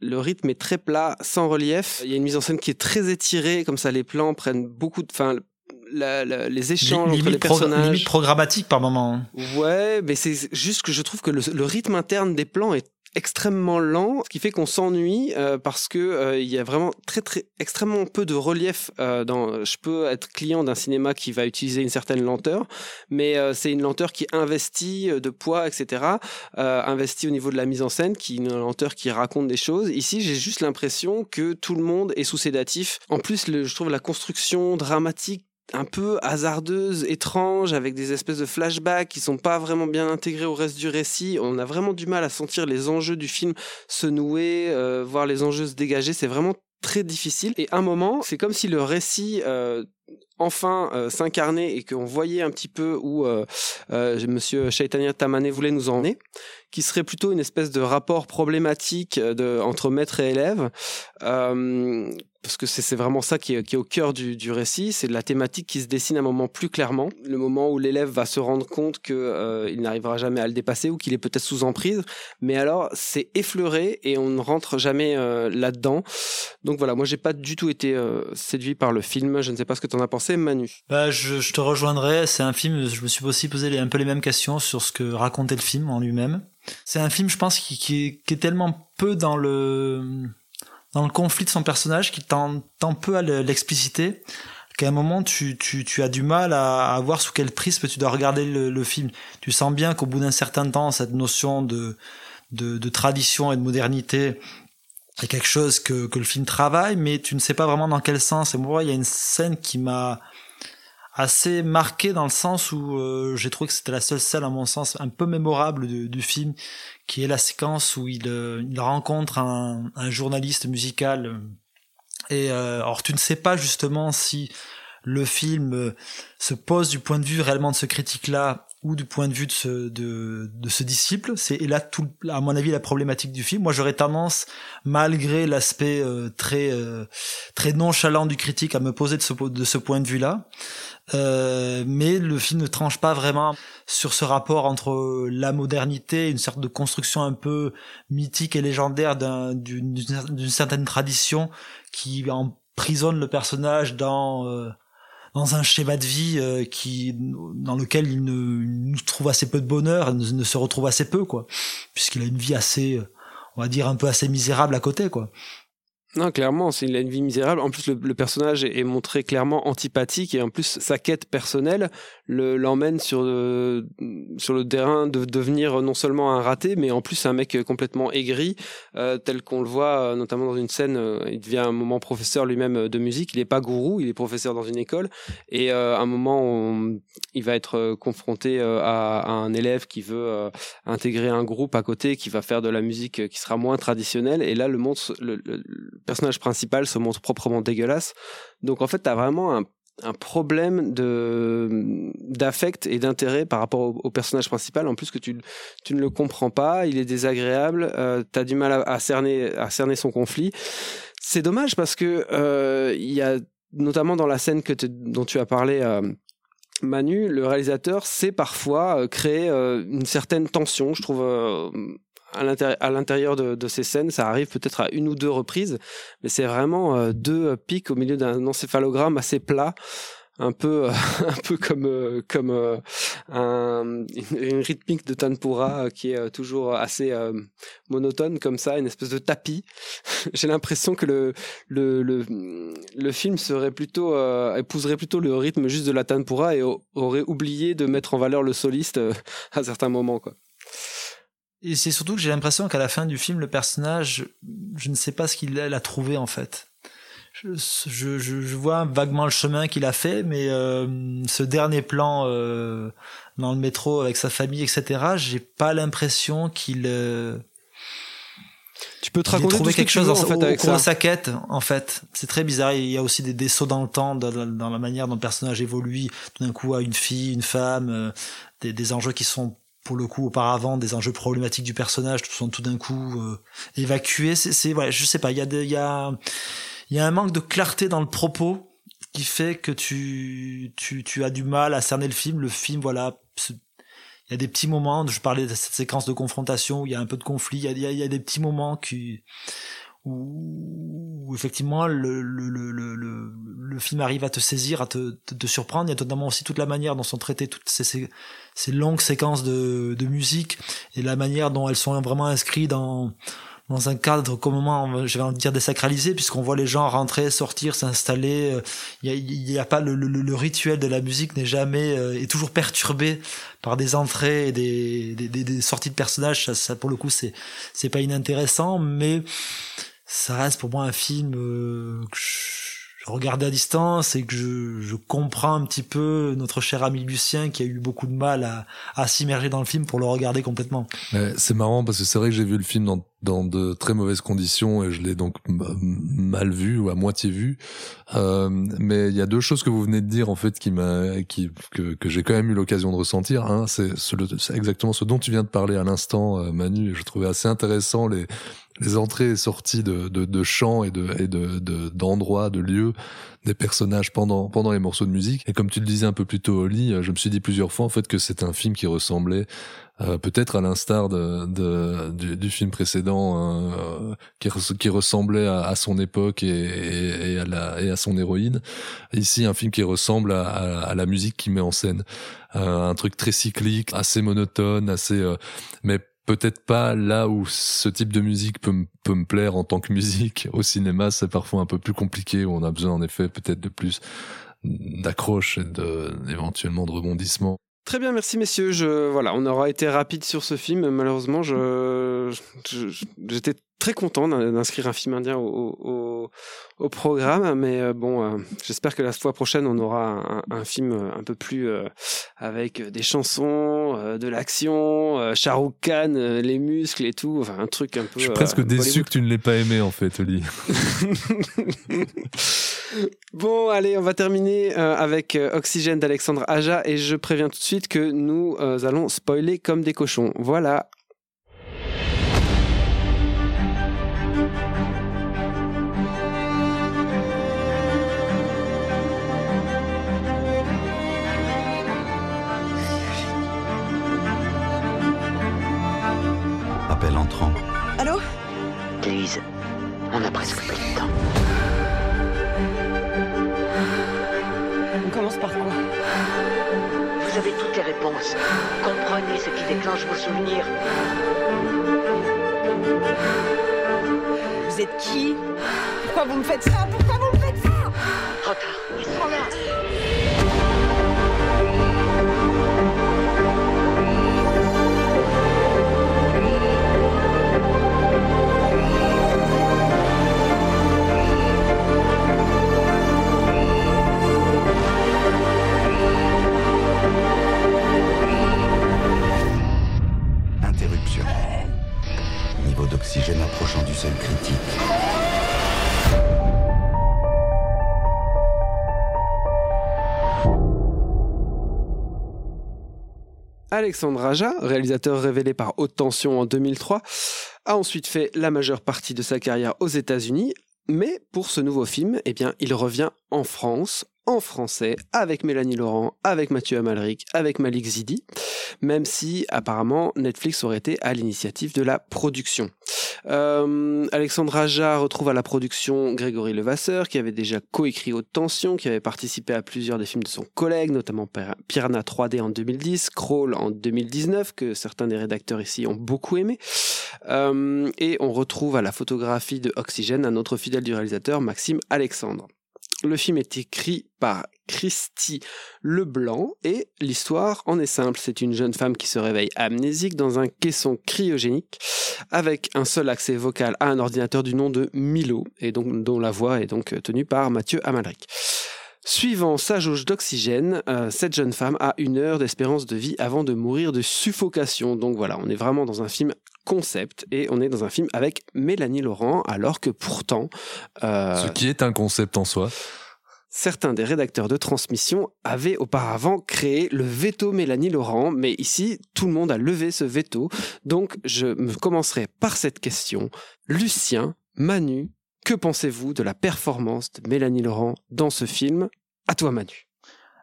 Speaker 5: le rythme est très plat, sans relief. Il y a une mise en scène qui est très étirée, comme ça les plans prennent beaucoup de... Enfin, la- la- les échanges entre les personnages...
Speaker 7: limite programmatique par moment.
Speaker 5: Ouais, mais c'est juste que je trouve que le, le rythme interne des plans est extrêmement lent, ce qui fait qu'on s'ennuie euh, parce que euh, il y a vraiment très très extrêmement peu de relief euh, dans. Je peux être client d'un cinéma qui va utiliser une certaine lenteur, mais c'est une lenteur qui investit de poids, etc. Investit au niveau de la mise en scène, qui est une lenteur qui raconte des choses. Ici, j'ai juste l'impression que tout le monde est sous sédatif. En plus, je trouve la construction dramatique un peu hasardeuse, étrange, avec des espèces de flashbacks qui sont pas vraiment bien intégrés au reste du récit. On a vraiment du mal à sentir les enjeux du film se nouer, euh, voir les enjeux se dégager. C'est vraiment très difficile. Et à un moment, c'est comme si le récit euh, enfin euh, s'incarnait et qu'on voyait un petit peu où euh, Monsieur Chaitanya Tamane voulait nous emmener, qui serait plutôt une espèce de rapport problématique euh, entre maître et élève. Euh, parce que c'est vraiment ça qui est, au cœur du, récit, c'est la thématique qui se dessine à un moment plus clairement, le moment où l'élève va se rendre compte que euh, n'arrivera jamais à le dépasser ou qu'il est peut-être sous emprise, mais alors c'est effleuré et on ne rentre jamais là-dedans. Donc voilà, moi j'ai pas du tout été séduit par le film, je ne sais pas ce que tu en as pensé Manu.
Speaker 7: Bah, je, je te rejoindrai. C'est un film. Je me suis aussi posé un peu les mêmes questions sur ce que racontait le film en lui-même. C'est un film, je pense, qui, qui, est, tellement peu dans le dans le conflit de son personnage, qui tend, tend peu à le- l'expliciter, qu'à un moment tu, tu, tu as du mal à, voir sous quel prisme tu dois regarder le, film. Tu sens bien qu'au bout d'un certain temps, cette notion de, de, de tradition et de modernité est quelque chose que, que le film travaille, mais tu ne sais pas vraiment dans quel sens. Et moi, il y a une scène qui m'a assez marqué dans le sens où euh, j'ai trouvé que c'était la seule scène, à mon sens, un peu mémorable du, du film, qui est la séquence où il, euh, il rencontre un, un journaliste musical. Et euh, alors, tu ne sais pas justement si le film euh, se pose du point de vue réellement de ce critique-là ou du point de vue de ce, de, de ce disciple. C'est là, tout, à mon avis, la problématique du film. Moi, j'aurais tendance, malgré l'aspect euh, très euh, très nonchalant du critique, à me poser de ce, de ce point de vue-là. Euh, mais le film ne tranche pas vraiment sur ce rapport entre la modernité, une sorte de construction un peu mythique et légendaire d'un- d'une d'une certaine tradition qui emprisonne le personnage dans euh, dans un schéma de vie euh, qui dans lequel il ne il nous trouve assez peu de bonheur, ne, ne se retrouve assez peu quoi, puisqu'il a une vie assez, euh, on va dire un peu assez misérable à côté quoi.
Speaker 5: Non, clairement, c'est une vie misérable. En plus, le, personnage est, montré clairement antipathique et en plus, sa quête personnelle le- l'emmène sur le, sur le terrain de devenir non seulement un raté, mais en plus un mec complètement aigri, euh, tel qu'on le voit euh, notamment dans une scène. euh, il devient un moment professeur lui-même euh, de musique. Il n'est pas gourou, il est professeur dans une école. Et euh, à un moment, on- il va être euh, confronté euh, à, un élève qui veut euh, intégrer un groupe à côté, qui va faire de la musique euh, qui sera moins traditionnelle. Et là, le, monde, le personnage principal se montre proprement dégueulasse. Donc en fait, tu as vraiment un, problème de d'affect et d'intérêt par rapport au, personnage principal. En plus que tu, tu ne le comprends pas, il est désagréable, euh, tu as du mal à, cerner, à cerner son conflit. C'est dommage parce que euh, il y a notamment dans la scène que dont tu as parlé. euh, Manu, le réalisateur, sait parfois euh, créer une certaine tension, je trouve, à l'intérieur- de, ces scènes, ça arrive peut-être à une ou deux reprises, mais c'est vraiment euh, deux pics au milieu d'un encéphalogramme assez plat. Un peu, [LAUGHS] un peu comme euh, comme euh, un, une, rythmique de Tanpura euh, qui est euh, toujours assez euh, monotone comme ça, une espèce de tapis. [LAUGHS] J'ai l'impression que le le, le le film serait plutôt euh, épouserait plutôt le rythme juste de la Tanpura et au- aurait oublié de mettre en valeur le soliste euh, [LAUGHS] à certains moments quoi.
Speaker 7: Et c'est surtout que j'ai l'impression qu'à la fin du film, le personnage, je ne sais pas ce qu'il a, trouvé en fait. Je, je, vois vaguement le chemin qu'il a fait, mais euh, ce dernier plan euh, dans le métro avec sa famille, etc., j'ai pas l'impression qu'il euh,
Speaker 5: Tu peux te raconter tout ce
Speaker 7: quelque chose
Speaker 5: veux, en fait
Speaker 7: au,
Speaker 5: avec ça.
Speaker 7: sa quête. En fait, c'est très bizarre. Il y a aussi des, des sauts dans le temps, dans, dans- la manière dont le personnage évolue. Tout d'un coup, à une fille, une femme, des, des enjeux qui sont pour le coup auparavant des enjeux problématiques du personnage sont tout d'un coup euh, évacués. C'est, c'est ouais, je sais pas. Il y a il y a il y a un manque de clarté dans le propos qui fait que tu tu tu as du mal à cerner le film. Le film, voilà. il y a des petits moments, je parlais de cette séquence de confrontation où il y a un peu de conflit, il y a, il y a- il y a des petits moments qui, où, effectivement le, le, le, le, film arrive à te saisir, à te, te, surprendre. Il y a notamment aussi toute la manière dont sont traitées toutes ces, ces, ces longues séquences de, de musique et la manière dont elles sont vraiment inscrites dans, dans un cadre comment je vais dire désacralisé puisqu'on voit les gens rentrer sortir s'installer euh, il y a, a pas le, le, le rituel de la musique n'est jamais euh, est toujours perturbé par des entrées et des, des, des, des sorties de personnages ça, ça pour le coup c'est c'est pas inintéressant mais ça reste pour moi un film euh, que je regardais à distance et que je, je comprends un petit peu notre cher ami Lucien qui a eu beaucoup de mal à, à s'immerger dans le film pour le regarder complètement.
Speaker 6: C'est marrant parce que c'est vrai que j'ai vu le film dans, dans de très mauvaises conditions et je l'ai donc mal vu ou à moitié vu. Euh, mais il y a deux choses que vous venez de dire en fait qui m'a, qui que, que j'ai quand même eu l'occasion de ressentir. Un, c'est ce- exactement ce dont tu viens de parler à l'instant, euh, Manu. Je trouvais assez intéressant les les entrées et sorties de, de, de chants et de et de de- d'endroits, de, lieux, des personnages pendant pendant les morceaux de musique. Et comme tu le disais un peu plus tôt, Oli, euh, je me suis dit plusieurs fois en fait que c'est un film qui ressemblait euh, peut-être à l'instar de, de- du, du film précédent euh, qui, qui ressemblait à, à son époque et, et, à la, et à son héroïne. Ici, un film qui ressemble à, à- à la musique qu'il met en scène. Euh, un truc très cyclique, assez monotone, assez, euh, mais peut-être pas là où ce type de musique peut, me- peut me plaire en tant que musique. Au cinéma, c'est parfois un peu plus compliqué, où on a besoin en effet peut-être de plus d'accroche et de, éventuellement de rebondissement.
Speaker 5: Très bien, merci messieurs. Je, voilà, on aura été rapide sur ce film. Malheureusement, je, je- je- j'étais très content d'in- d'inscrire un film indien au, au, au programme, mais euh, bon, euh, j'espère que la fois prochaine, on aura un, un film euh, un peu plus euh, avec des chansons, euh, de l'action, Shah Rukh Khan, les muscles et tout, enfin un truc un peu.
Speaker 6: Je suis presque déçu
Speaker 5: Bollywood.
Speaker 6: que tu ne l'aies pas aimé en fait, Oli. [LAUGHS]
Speaker 5: Bon, allez, on va terminer avec Oxygène d'Alexandre Aja et je préviens tout de suite que nous allons spoiler comme des cochons. Voilà.
Speaker 3: On a presque plus de temps.
Speaker 11: On commence par quoi?
Speaker 3: Vous avez toutes les réponses. Comprenez ce qui déclenche vos souvenirs.
Speaker 11: Vous êtes qui? Pourquoi vous me faites ça? Pourquoi vous me faites ça?
Speaker 3: Trop tard, ils sont là.
Speaker 5: Alexandre Aja, réalisateur révélé par Haute Tension en 2003, a ensuite fait la majeure partie de sa carrière aux États-Unis, mais pour ce nouveau film, eh il revient en France, en français avec Mélanie Laurent, avec Mathieu Amalric, avec Malik Zidi, même si apparemment Netflix aurait été à l'initiative de la production. Euh, Alexandre Aja retrouve à la production Grégory Levasseur, qui avait déjà coécrit Haute Tension, qui avait participé à plusieurs des films de son collègue, notamment Pir- Piranha 3D en 2010, Crawl en 2019, que certains des rédacteurs ici ont beaucoup aimé. Euh, et on retrouve à la photographie de Oxygène un autre fidèle du réalisateur, Maxime Alexandre. Le film est écrit par Christy Leblanc et l'histoire en est simple. C'est une jeune femme qui se réveille amnésique dans un caisson cryogénique avec un seul accès vocal à un ordinateur du nom de Milo et dont la voix est donc tenue par Mathieu Amalric. Suivant sa jauge d'oxygène, euh, cette jeune femme a une heure d'espérance de vie avant de mourir de suffocation. Donc voilà, on est vraiment dans un film concept et on est dans un film avec Mélanie Laurent alors que pourtant... euh,
Speaker 6: Ce qui est un concept en soi.
Speaker 5: Certains des rédacteurs de transmission avaient auparavant créé le veto Mélanie Laurent, mais ici, tout le monde a levé ce veto. Donc, je me commencerai par cette question. Lucien, Manu, que pensez-vous de la performance de Mélanie Laurent dans ce film? À toi, Manu.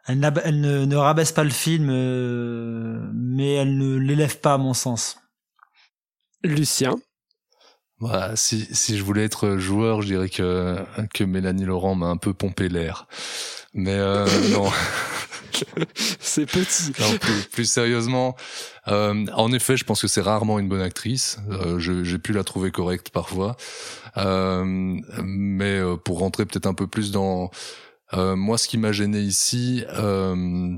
Speaker 7: Elle, n'ab- elle ne, ne rabaisse pas le film, euh, mais elle ne l'élève pas à mon sens.
Speaker 5: Lucien.
Speaker 6: Voilà, si, si je voulais être joueur, je dirais que, que Mélanie Laurent m'a un peu pompé l'air. Mais euh, [COUGHS] non.
Speaker 5: c'est petit.
Speaker 6: Non, plus, plus sérieusement, euh, en effet, je pense que c'est rarement une bonne actrice. Euh, J'ai pu la trouver correcte parfois. Euh, mais euh, pour rentrer peut-être un peu plus dans... euh, moi, ce qui m'a gêné ici... euh,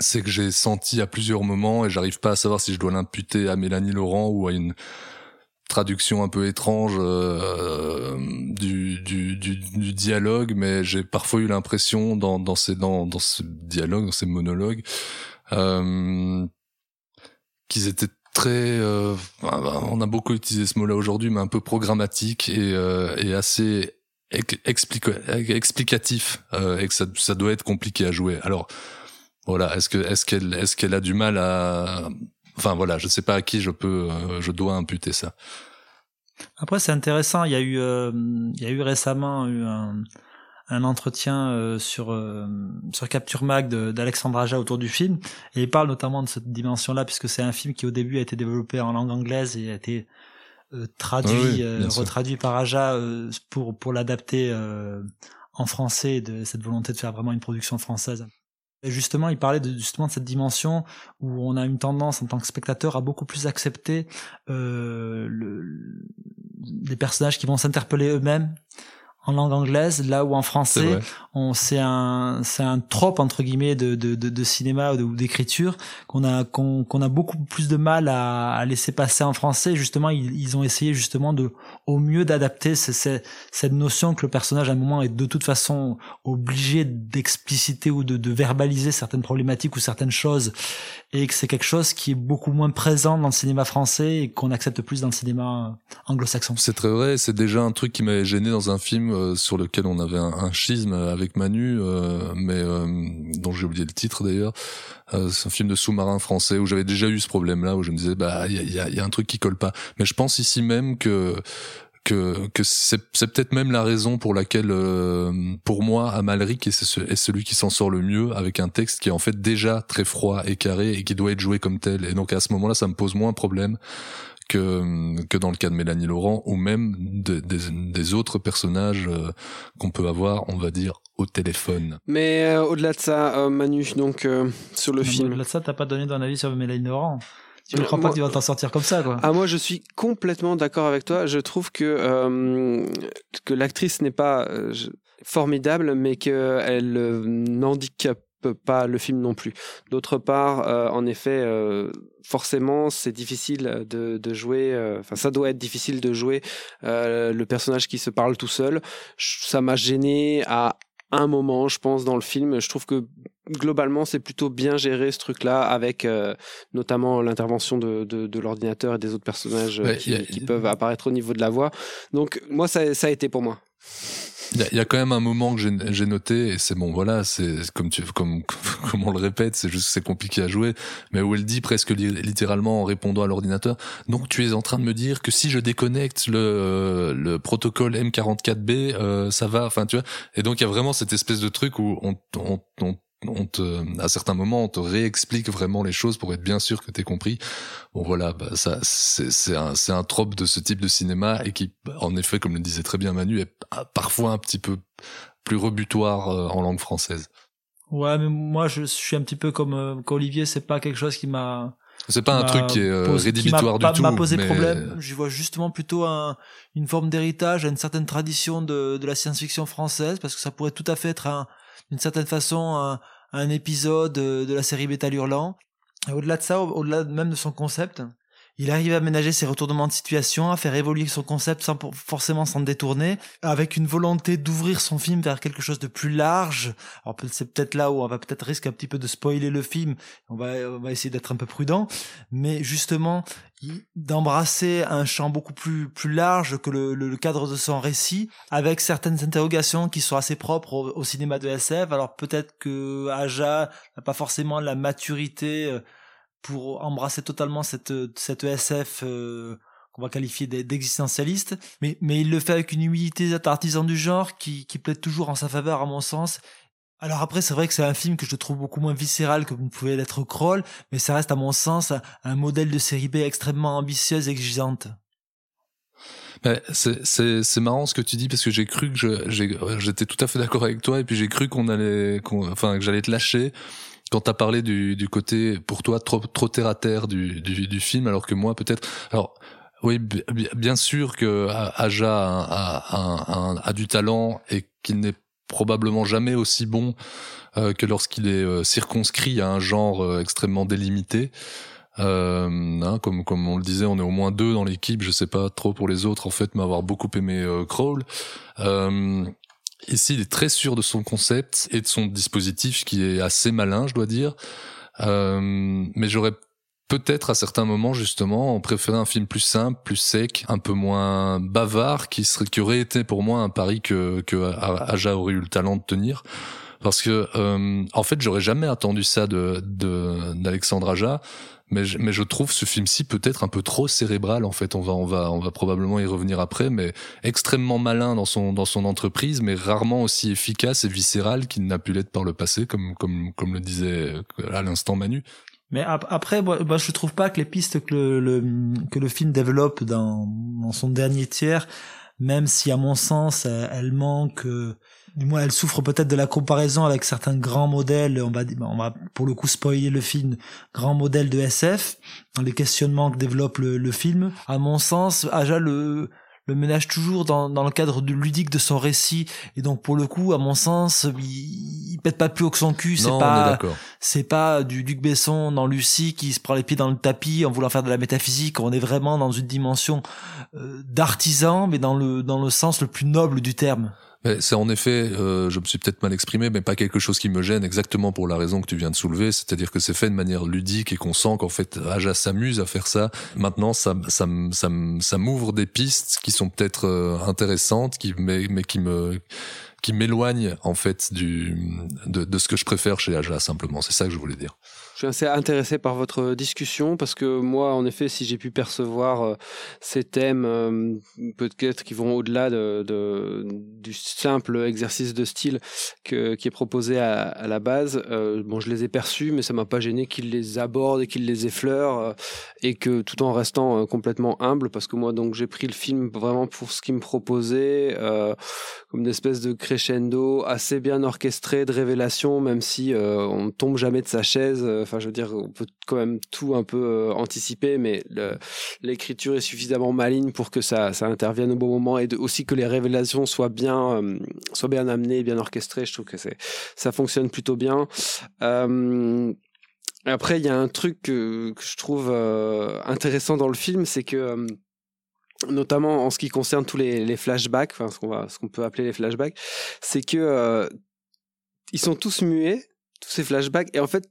Speaker 6: c'est que j'ai senti à plusieurs moments, et j'arrive pas à savoir si je dois l'imputer à Mélanie Laurent ou à une traduction un peu étrange euh, du, du, du, du dialogue, mais j'ai parfois eu l'impression dans, dans, ces, dans, dans ce dialogue, dans ces monologues, euh, qu'ils étaient très... euh, on a beaucoup utilisé ce mot-là aujourd'hui, mais un peu programmatique et, euh, et assez ex- explica- explicatif, euh, et que ça, ça doit être compliqué à jouer. Alors, voilà, est-ce que est-ce qu'elle est-ce qu'elle a du mal à enfin voilà, je sais pas à qui je peux euh, je dois imputer ça.
Speaker 7: Après, c'est intéressant. Il y a eu, euh, il y a eu récemment eu un, un entretien euh, sur sur Capture Mag d'Alexandre Aja autour du film, et il parle notamment de cette dimension-là, puisque c'est un film qui au début a été développé en langue anglaise et a été traduit,
Speaker 6: Oui, oui,
Speaker 7: retraduit par Aja pour pour l'adapter en français, de cette volonté de faire vraiment une production française. Justement, il parlait de, justement de cette dimension où on a une tendance en tant que spectateur à beaucoup plus accepter euh, des personnages qui vont s'interpeller eux-mêmes en langue anglaise, là où en français, on c'est un c'est un trope entre guillemets de de, de, de cinéma ou d'écriture qu'on a qu'on qu'on a beaucoup plus de mal à, à laisser passer en français. Justement, ils, ils ont essayé justement de au mieux d'adapter ce- ce- cette notion que le personnage à un moment est de toute façon obligé d'expliciter ou de, de verbaliser certaines problématiques ou certaines choses et que c'est quelque chose qui est beaucoup moins présent dans le cinéma français et qu'on accepte plus dans le cinéma anglo-saxon.
Speaker 6: C'est très vrai, c'est déjà un truc qui m'avait gêné dans un film euh, sur lequel on avait un, schisme avec Manu, euh, mais euh, dont j'ai oublié le titre d'ailleurs. C'est un film de sous-marin français où j'avais déjà eu ce problème-là, où je me disais bah il y a, y a- y a un truc qui colle pas. Mais je pense ici même que que, c'est, peut-être même la raison pour laquelle, pour moi, Amalric est, est celui qui s'en sort le mieux avec un texte qui est en fait déjà très froid et carré et qui doit être joué comme tel. Et donc à ce moment-là, ça me pose moins problème que, que dans le cas de Mélanie Laurent ou même de- des, des autres personnages euh, qu'on peut avoir, on va dire, au téléphone.
Speaker 5: Mais euh, au-delà de ça, euh, Manu, donc euh, sur le
Speaker 7: Non,
Speaker 5: film.
Speaker 7: Au-delà de ça, t'as pas donné ton avis sur Mélanie Laurent. Tu ne crois
Speaker 5: moi-
Speaker 7: pas que tu vas t'en sortir comme ça, quoi.
Speaker 5: Ah moi je suis complètement d'accord avec toi. Je trouve que euh, que l'actrice n'est pas euh, formidable, mais qu'elle euh, n'handicape pas le film non plus. D'autre part, euh, en effet, euh, forcément, c'est difficile de, de jouer. euh, Enfin, ça doit être difficile de jouer le personnage qui se parle tout seul. Ça m'a gêné à un moment, je pense, dans le film. Je trouve que globalement, c'est plutôt bien géré ce truc-là, avec euh, notamment l'intervention de, de, de l'ordinateur et des autres personnages euh,
Speaker 6: Ouais,
Speaker 5: qui,
Speaker 6: y a-
Speaker 5: qui peuvent apparaître au niveau de la voix. Donc, moi, ça, ça a été pour moi.
Speaker 6: Il y, a- quand même un moment que j'ai noté et c'est bon voilà c'est comme tu comme [LAUGHS] comme on le répète, c'est juste c'est compliqué à jouer, mais où elle dit presque li- littéralement en répondant à l'ordinateur, donc tu es en train de me dire que si je déconnecte le, le protocole M44B, euh, ça va, enfin tu vois, et donc il y a vraiment cette espèce de truc où on, on, on on te, à certains moments, on te réexplique vraiment les choses pour être bien sûr que t'es compris. Bon voilà, bah, ça, c'est c'est un, c'est un trope de ce type de cinéma et qui, en effet, comme le disait très bien Manu, est parfois un petit peu plus rebutoire euh, en langue française.
Speaker 7: Ouais, mais moi, je suis un petit peu comme euh, qu'Olivier, c'est pas quelque chose qui m'a.
Speaker 6: C'est pas un truc qui est euh, rédhibitoire du tout.
Speaker 7: m'a posé
Speaker 6: mais-
Speaker 7: problème. Je vois justement plutôt un, une forme d'héritage à une certaine tradition de, de la science-fiction française, parce que ça pourrait tout à fait être un, d'une certaine façon un, un épisode euh, de la série Métal Hurlant. Au-delà de ça, au- au-delà même de son concept, il arrive à ménager ses retournements de situation, à faire évoluer son concept sans forcément s'en détourner, avec une volonté d'ouvrir son film vers quelque chose de plus large. Alors c'est peut-être là où on va peut-être risquer un petit peu de spoiler le film. On va, essayer d'être un peu prudent, mais justement d'embrasser un champ beaucoup plus large que le, cadre de son récit, avec certaines interrogations qui sont assez propres au, au cinéma de SF. Alors peut-être que Aja n'a pas forcément la maturité euh, pour embrasser totalement cette cette SF euh, qu'on va qualifier d'e- d'existentialiste, mais mais il le fait avec une humilité d'artisan du genre qui plaît toujours en sa faveur à mon sens. Alors après, c'est vrai que c'est un film que je trouve beaucoup moins viscéral que vous ne pouvez l'être Kroll, mais ça reste à mon sens un, modèle de série B extrêmement ambitieuse et exigeante.
Speaker 6: Ouais, c'est marrant ce que tu dis parce que j'ai cru que j'étais tout à fait d'accord avec toi et puis j'ai cru qu'on allait enfin que j'allais te lâcher quand t'as parlé du du côté pour toi trop trop terre à terre du du, du film alors que moi peut-être alors oui bi- bi- bien sûr que Aja a, a, a, a- du talent et qu'il n'est probablement jamais aussi bon euh, que lorsqu'il est euh, circonscrit à un genre euh, extrêmement délimité. Hein, comme comme on le disait, on est au moins deux dans l'équipe. Je sais pas trop pour les autres en fait, mais avoir beaucoup aimé Crawl. Ici, il est très sûr de son concept et de son dispositif, qui est assez malin, je dois dire. Euh, mais j'aurais peut-être à certains moments justement préféré un film plus simple, plus sec, un peu moins bavard, qui serait qui aurait été pour moi un pari que que Aja aurait eu le talent de tenir. Parce que euh, en fait, j'aurais jamais attendu ça de de d'Alexandre Aja, mais je, trouve ce film-ci peut-être un peu trop cérébral. En fait, on va on va on va probablement y revenir après, mais extrêmement malin dans son dans son entreprise, mais rarement aussi efficace et viscéral qu'il n'a pu l'être par le passé, comme comme comme le disait à l'instant Manu.
Speaker 7: Mais ap- après, moi, moi, je trouve pas que les pistes que le, que le film développe dans, son dernier tiers, même si à mon sens euh, elle manque, euh, du moins elle souffre peut-être de la comparaison avec certains grands modèles, on va, on va pour le coup spoiler le film, grands modèles de SF, dans les questionnements que développe le, le film. À mon sens, Aja le le ménage toujours dans, dans le cadre du ludique de son récit et donc pour le coup à mon sens il, il pète pas plus haut que son cul c'est pas c'est pas du Luc Besson dans Lucie qui se prend les pieds dans le tapis en voulant faire de la métaphysique. On est vraiment dans une dimension euh, d'artisan, mais dans le dans le sens le plus noble du terme.
Speaker 6: C'est en effet, euh, je me suis peut-être mal exprimé, mais pas quelque chose qui me gêne exactement pour la raison que tu viens de soulever, c'est-à-dire que c'est fait de manière ludique et qu'on sent qu'en fait Aja s'amuse à faire ça. Maintenant, ça, ça, ça, ça m'ouvre des pistes qui sont peut-être euh, intéressantes, qui, mais, mais qui me qui m'éloignent en fait du de, de ce que je préfère chez Aja simplement. C'est ça que je voulais dire.
Speaker 5: Je suis assez intéressé par votre discussion parce que moi, en effet, si j'ai pu percevoir euh, ces thèmes, euh, peut-être qui vont au-delà de, de- du simple exercice de style qui est proposé à, la base, euh, bon, je les ai perçus, mais ça m'a pas gêné qu'il les aborde et qu'il les effleure euh, et que tout en restant complètement humble, parce que moi, donc, j'ai pris le film vraiment pour ce qu'il me proposait, comme une espèce de crescendo assez bien orchestré de révélation, même si on ne tombe jamais de sa chaise. Enfin, je veux dire, on peut quand même tout un peu euh, anticiper, mais l'écriture est suffisamment maligne pour que ça, ça intervienne au bon moment et aussi que les révélations soient bien, euh, soient bien amenées, bien orchestrées. Je trouve que ça fonctionne plutôt bien. Euh, après, il y a un truc que, je trouve euh, intéressant dans le film, c'est que notamment en ce qui concerne tous les, flashbacks, enfin ce qu'on qu'on peut appeler les flashbacks, c'est que ils sont tous muets, tous ces flashbacks. Et en fait,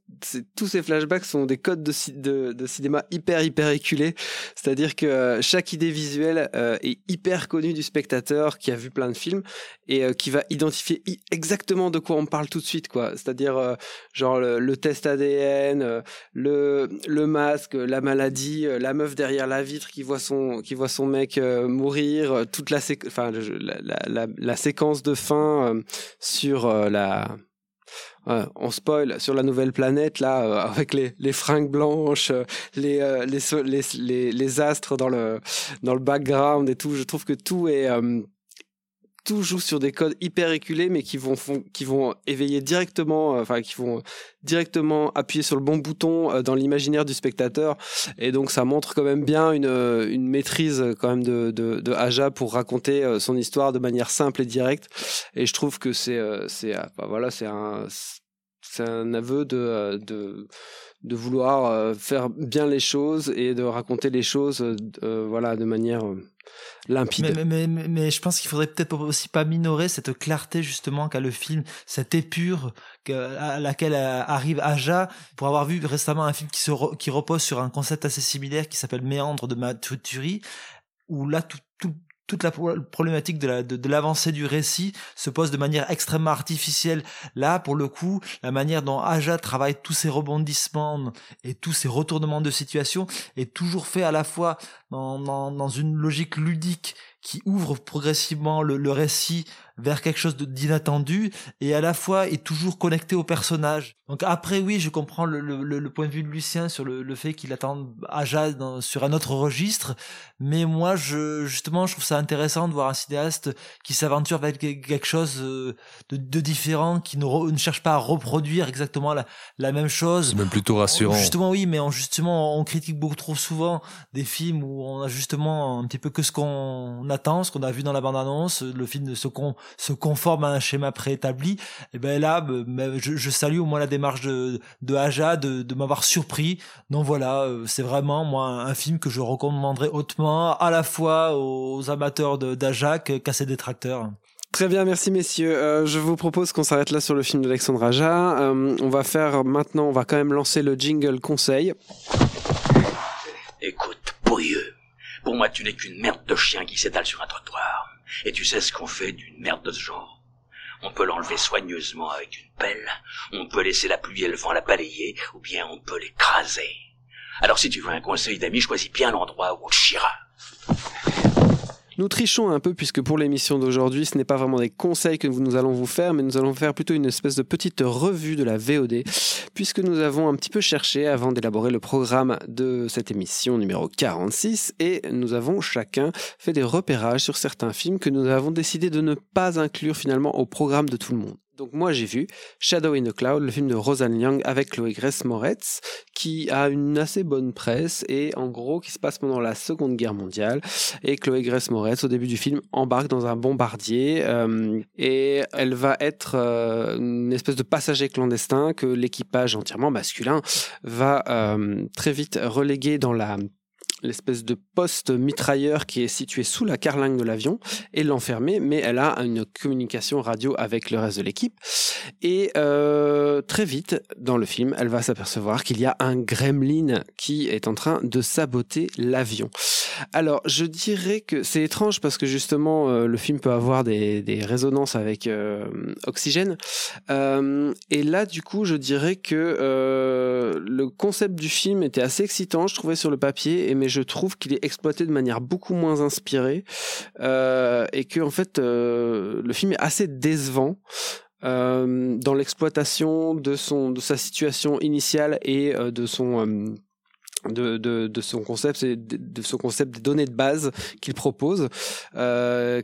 Speaker 5: tous ces flashbacks sont des codes de, ci- de, de cinéma hyper, hyper éculés. C'est-à-dire que euh, chaque idée visuelle euh, est hyper connue du spectateur qui a vu plein de films et euh, qui va identifier exactement de quoi on parle tout de suite, quoi. C'est-à-dire, genre, le, test ADN, le, le masque, la maladie, la meuf derrière la vitre qui voit son, qui voit son mec mourir, toute la, séquence de fin sur la, Ouais, on spoil sur la nouvelle planète là euh, avec les, fringues blanches, euh, les, euh, les, les, les astres dans le dans le background et tout. Je trouve que tout est euh, tout joue sur des codes hyper éculés mais qui vont qui vont éveiller directement euh, enfin qui vont directement appuyer sur le bon bouton euh, dans l'imaginaire du spectateur. Et donc ça montre quand même bien une euh, une maîtrise quand même de de, de Aja pour raconter son histoire de manière simple et directe. Et je trouve que c'est c'est bah, voilà c'est un un aveu de euh, de vouloir euh, faire bien les choses et de raconter les choses euh, voilà de manière limpide
Speaker 7: Mais, je pense qu'il faudrait peut-être aussi pas minorer cette clarté justement qu'a le film, cette épure à laquelle arrive Aja. Pour avoir vu récemment un film qui, se qui repose sur un concept assez similaire qui s'appelle Méandre de Matuturi, où là tout- toute la pro- problématique de de, l'avancée du récit se pose de manière extrêmement artificielle. Là, pour le coup, la manière dont Aja travaille tous ses rebondissements et tous ses retournements de situation est toujours fait à la fois dans, dans, une logique ludique qui ouvre progressivement le récit vers quelque chose de- d'inattendu et à la fois est toujours connecté au personnage. Donc après oui, je comprends le, le, le- point de vue de Lucien sur le, le fait qu'il attend Aja dans, sur un autre registre, mais moi je justement je trouve ça intéressant de voir un cinéaste qui s'aventure vers que- quelque chose euh, de, de différent, qui ne, re- ne cherche pas à reproduire exactement la, la même chose.
Speaker 6: Même plutôt rassurant.
Speaker 7: Justement, oui, mais on, justement, on critique beaucoup trop souvent des films où on a justement un petit peu que ce qu'on attend, ce qu'on a vu dans la bande-annonce, le film se, con, se conforme à un schéma préétabli. Et ben là, ben, ben, je, je salue au moins la démarche de, de Aja de, de m'avoir surpris. Donc voilà, euh, c'est vraiment moi un, film que je recommanderais hautement à la fois aux amateurs de- d'Aja qu'à ses détracteurs.
Speaker 5: Très bien, merci messieurs. Euh, je vous propose qu'on s'arrête là sur le film d'Alexandre Aja. Euh, on va faire maintenant, on va quand même lancer le jingle conseil.
Speaker 18: Écoute, pourrieux. Pour moi, tu n'es qu'une merde de chien qui s'étale sur un trottoir. Et tu sais ce qu'on fait d'une merde de ce genre? On peut l'enlever soigneusement avec une pelle, on peut laisser la pluie et le vent la balayer, ou bien on peut l'écraser. Alors si tu veux un conseil d'ami, choisis bien l'endroit où on te chiera.
Speaker 5: Nous trichons un peu puisque pour l'émission d'aujourd'hui, ce n'est pas vraiment des conseils que nous allons vous faire, mais nous allons faire plutôt une espèce de petite revue de la VOD, puisque nous avons un petit peu cherché avant d'élaborer le programme de cette émission numéro 46, et nous avons chacun fait des repérages sur certains films que nous avons décidé de ne pas inclure finalement au programme de tout le monde. Donc moi j'ai vu Shadow in the Cloud, le film de Roseanne Young avec Chloé Grace Moretz, qui a une assez bonne presse et en gros qui se passe pendant la Seconde Guerre mondiale. Et Chloé Grace Moretz au début du film embarque dans un bombardier euh, et elle va être euh, une espèce de passager clandestin que l'équipage entièrement masculin va euh, très vite reléguer dans la l'espèce de poste mitrailleur qui est situé sous la carlingue de l'avion et l'enfermer, mais elle a une communication radio avec le reste de l'équipe. Et euh, très vite, dans le film, elle va s'apercevoir qu'il y a un gremlin qui est en train de saboter l'avion. Alors, je dirais que c'est étrange parce que justement, euh, le film peut avoir des, des résonances avec euh, Oxygène. Et là, du coup, je dirais que le concept du film était assez excitant, je trouvais sur le papier, et mais je trouve qu'il est exploité de manière beaucoup moins inspirée euh, et que en fait, euh, le film est assez décevant. euh, dans l'exploitation de sa situation initiale et de son de, de, son concept de, son concept des données de base qu'il propose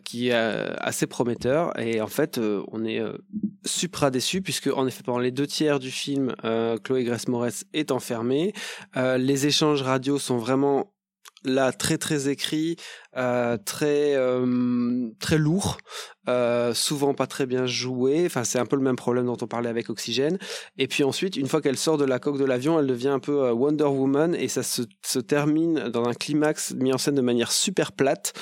Speaker 5: qui est assez prometteur et en fait on est supra déçu puisque en effet pendant les deux tiers du film Chloé Grace Moretz est enfermée les échanges radio sont vraiment là très très écrits euh, très euh, très lourd, euh, souvent pas très bien joué. Enfin, c'est un peu le même problème dont on parlait avec Oxygène. Et puis ensuite, une fois qu'elle sort de la coque de l'avion, elle devient un peu Wonder Woman et ça se, se termine dans un climax mis en scène de manière super plate.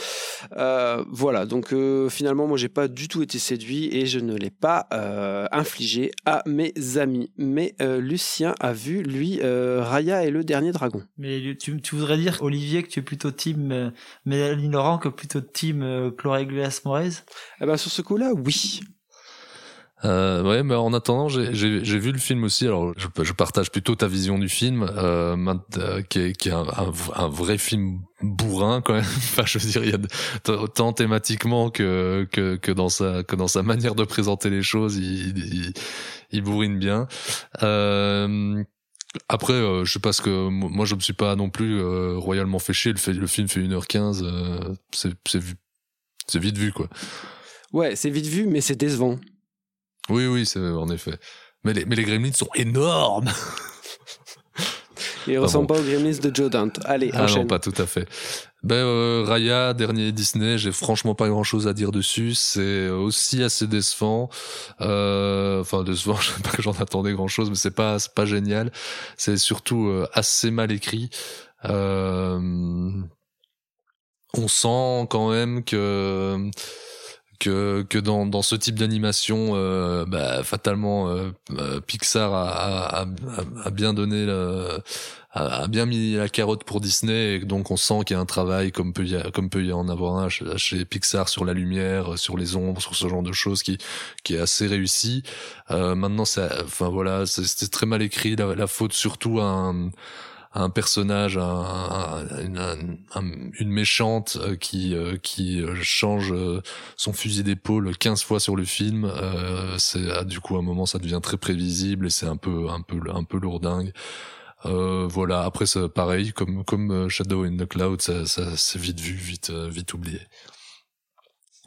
Speaker 5: Voilà. Donc finalement, moi, j'ai pas du tout été séduit et je ne l'ai pas infligé à mes amis. Mais Lucien a vu lui Raya et le dernier dragon.
Speaker 7: Mais tu, tu voudrais dire, Olivier, que tu es plutôt team euh, Laurent que plutôt team euh, Chloé Glass Moraes?
Speaker 5: Eh ben, sur ce coup-là, oui.
Speaker 6: Euh, ouais, mais en attendant, j'ai- vu le film aussi. Alors, je, je partage plutôt ta vision du film, euh, euh, qui est, qui est un, un, un vrai film bourrin quand même. [LAUGHS] enfin, je veux dire, il y a de- tant thématiquement que, que que dans sa que dans sa manière de présenter les choses, il il, il bourrine bien. Euh, après, euh, je sais pas ce que moi je me suis pas non plus euh, royalement fait chier. Le, fait- le film fait 1h15, euh, c'est c'est vu- c'est vite vu quoi.
Speaker 5: Ouais, c'est vite vu, mais c'est décevant.
Speaker 6: Oui, oui, c'est en effet. Mais les, mais les gremlins sont énormes. [LAUGHS]
Speaker 5: Il
Speaker 6: Ah
Speaker 5: ressemble
Speaker 6: bon.
Speaker 5: pas aux Gremlins de Joe Dante. Allez,
Speaker 6: Ah
Speaker 5: enchaîne.
Speaker 6: non, pas tout à fait. Ben euh, Raya, dernier Disney, j'ai franchement pas grand chose à dire dessus. C'est aussi assez décevant. Euh, enfin décevant, [LAUGHS] je sais pas que j'en attendais grand chose, mais c'est pas c'est pas génial. C'est surtout euh, assez mal écrit. Euh, on sent quand même que que que dans dans ce type d'animation euh, bah, fatalement euh, euh, Pixar a, a, a, a bien donné le, a, bien mis la carotte pour Disney et donc on sent qu'il y a un travail comme peut y comme peut y en avoir un chez, Pixar sur la lumière sur les ombres sur ce genre de choses qui qui est assez réussi. Euh, maintenant enfin voilà c'était très mal écrit. La, la faute surtout à un un personnage, un- un- une, un- une méchante euh, qui euh, qui euh, change son fusil d'épaule 15 fois sur le film. C'est ah, du coup à un moment ça devient très prévisible et c'est un peu un peu un peu lourdingue. Euh, voilà. Après c'est pareil comme comme Shadow in the Cloud, ça, ça c'est vite vu, vite vite oublié.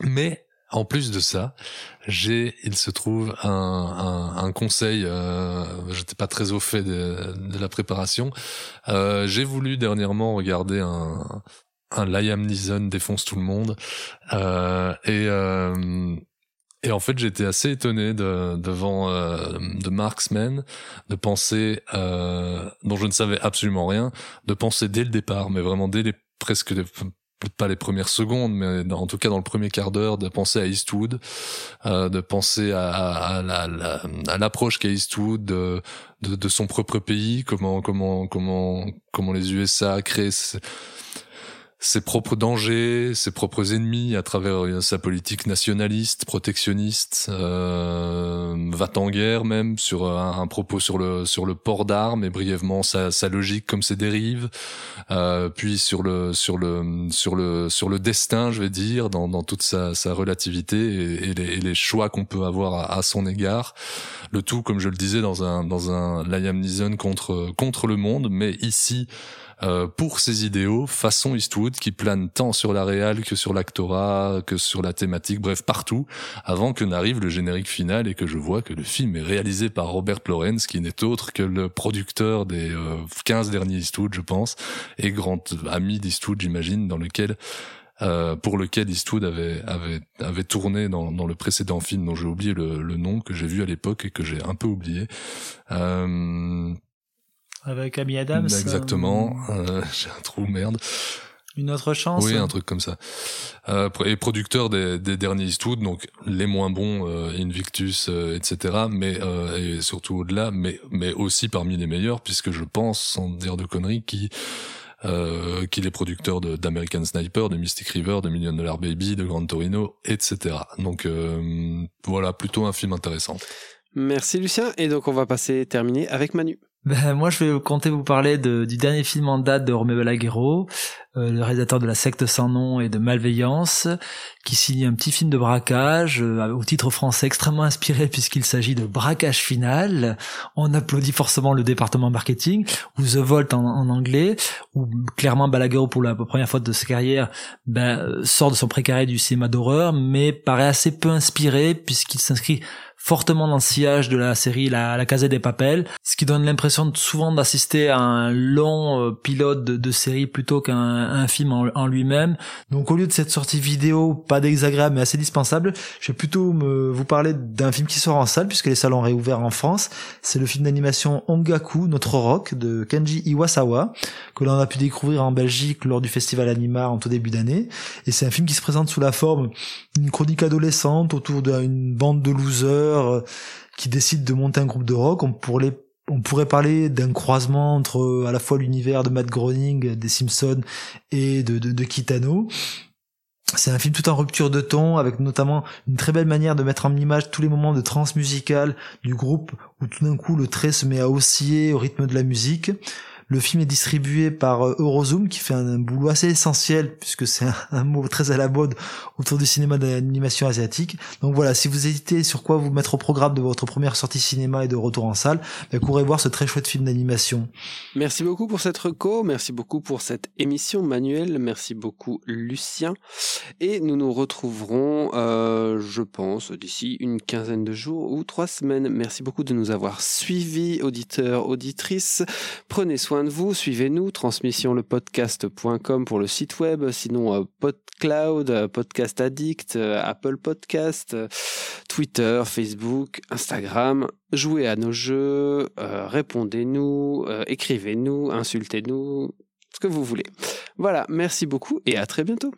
Speaker 6: Mais en plus de ça, j'ai, il se trouve, un, un, un conseil. Euh, J'étais pas très au fait de, de la préparation. Euh, j'ai voulu dernièrement regarder un, un Liam Neeson défonce tout le monde, euh, et euh, et en fait j'étais assez étonné de, devant euh, de Marksman de penser, euh, dont je ne savais absolument rien, de penser dès le départ, mais vraiment dès les presque les- pas les premières secondes, mais en tout cas dans le premier quart d'heure, de penser à Eastwood, euh, de penser à, à, à la- la- à l'approche qu'a Eastwood de, son propre pays, comment comment comment comment les USA créent ses propres dangers, ses propres ennemis à travers euh, sa politique nationaliste, protectionniste, euh, va en guerre même sur un, propos sur le sur le port d'armes et brièvement sa, sa logique comme ses dérives, euh, puis sur le sur le sur le sur le destin, je vais dire, dans, dans toute sa, sa relativité et, les, et les choix qu'on peut avoir à, à son égard. Le tout, comme je le disais, dans un dans un Liam contre contre le monde, mais ici euh, pour ses idéaux, façon Eastwood, qui plane tant sur la réal que sur l'actorat, que sur la thématique, bref, partout, avant que n'arrive le générique final et que je vois que le film est réalisé par Robert Lawrence, qui n'est autre que le producteur des euh, 15 derniers Eastwood, je pense, et grand ami d'Eastwood, j'imagine, dans lequel euh, pour lequel Eastwood avait avait avait tourné dans dans le précédent film dont j'ai oublié le, le nom que j'ai vu à l'époque et que j'ai un peu oublié. Euh,
Speaker 7: Avec Amy Adams.
Speaker 6: Exactement.
Speaker 7: euh,
Speaker 6: Euh, [LAUGHS] J'ai un trou, merde.
Speaker 7: Une autre chance.
Speaker 6: Oui, un truc comme ça. Euh, et producteur des, des derniers Eastwood, donc les moins bons, euh, Invictus, euh, etc. Mais euh, et surtout au-delà, mais mais aussi parmi les meilleurs, puisque je pense, sans dire de conneries, qui euh, qu'il est producteur de- d'American Sniper, de Mystic River, de Million Dollar Baby, de Gran Torino, etc. Donc euh, voilà, plutôt un film intéressant.
Speaker 5: Merci Lucien. Et donc on va passer terminer avec Manu.
Speaker 7: Ben, moi, je vais compter vous parler de, du dernier film en date de Romeo Balaguerro, euh, le réalisateur de La secte sans nom et de Malveillance, qui signe un petit film de braquage, euh, au titre français extrêmement inspiré [LAUGHS] puisqu'il s'agit de Braquage final. On applaudit forcément le département marketing, ou The Vault en, en anglais, où clairement Balaguerro, pour la première fois de sa carrière, ben, euh, sort de son précaré du cinéma d'horreur, mais paraît assez peu inspiré puisqu'il s'inscrit fortement dans le sillage de la série La, la Casa des Papel, ce qui donne l'impression souvent d'assister à un long euh, pilote de, de série plutôt qu'un un film en, en lui-même. Donc au lieu de cette sortie vidéo pas désagréable mais assez dispensable, je vais plutôt me, vous parler d'un film qui sort en salle puisque les salles ont réouvert en France. C'est le film d'animation Ongaku, Notre Rock de Kenji Iwasawa, que l'on a pu découvrir en Belgique lors du festival Anima en tout début d'année. Et c'est un film qui se présente sous la forme d'une chronique adolescente autour d'une bande de losers euh, qui décident de monter un groupe de rock. On pourrait, parler d'un croisement entre euh, à la fois l'univers de Matt Groening, des Simpsons et de, de, de Kitano. C'est un film tout en rupture de ton, avec notamment une très belle manière de mettre en image tous les moments de trance musicale du groupe, où tout d'un coup le trait se met à osciller au rythme de la musique. Le film est distribué par euh, Eurozoom qui fait un, boulot assez essentiel puisque c'est un, mot très à la mode autour du cinéma d'animation asiatique. Donc voilà, si vous hésitez sur quoi vous mettre au programme de votre première sortie cinéma et de retour en salle, ben, courez voir ce très chouette film d'animation.
Speaker 5: Merci beaucoup pour cette reco, merci beaucoup pour cette émission Manuel, merci beaucoup Lucien. Et nous nous retrouverons, euh, je pense, d'ici une quinzaine de jours ou trois semaines. Merci beaucoup de nous avoir suivis, auditeurs, auditrices. Prenez soin de vous, suivez-nous, transmissionlepodcast.com pour le site web, sinon euh, PodCloud, euh, Podcast Addict, euh, Apple Podcast, Twitter, Facebook, Instagram. Jouez à nos jeux, répondez-nous, écrivez-nous, insultez-nous, ce que vous voulez. Voilà, merci beaucoup et à très bientôt.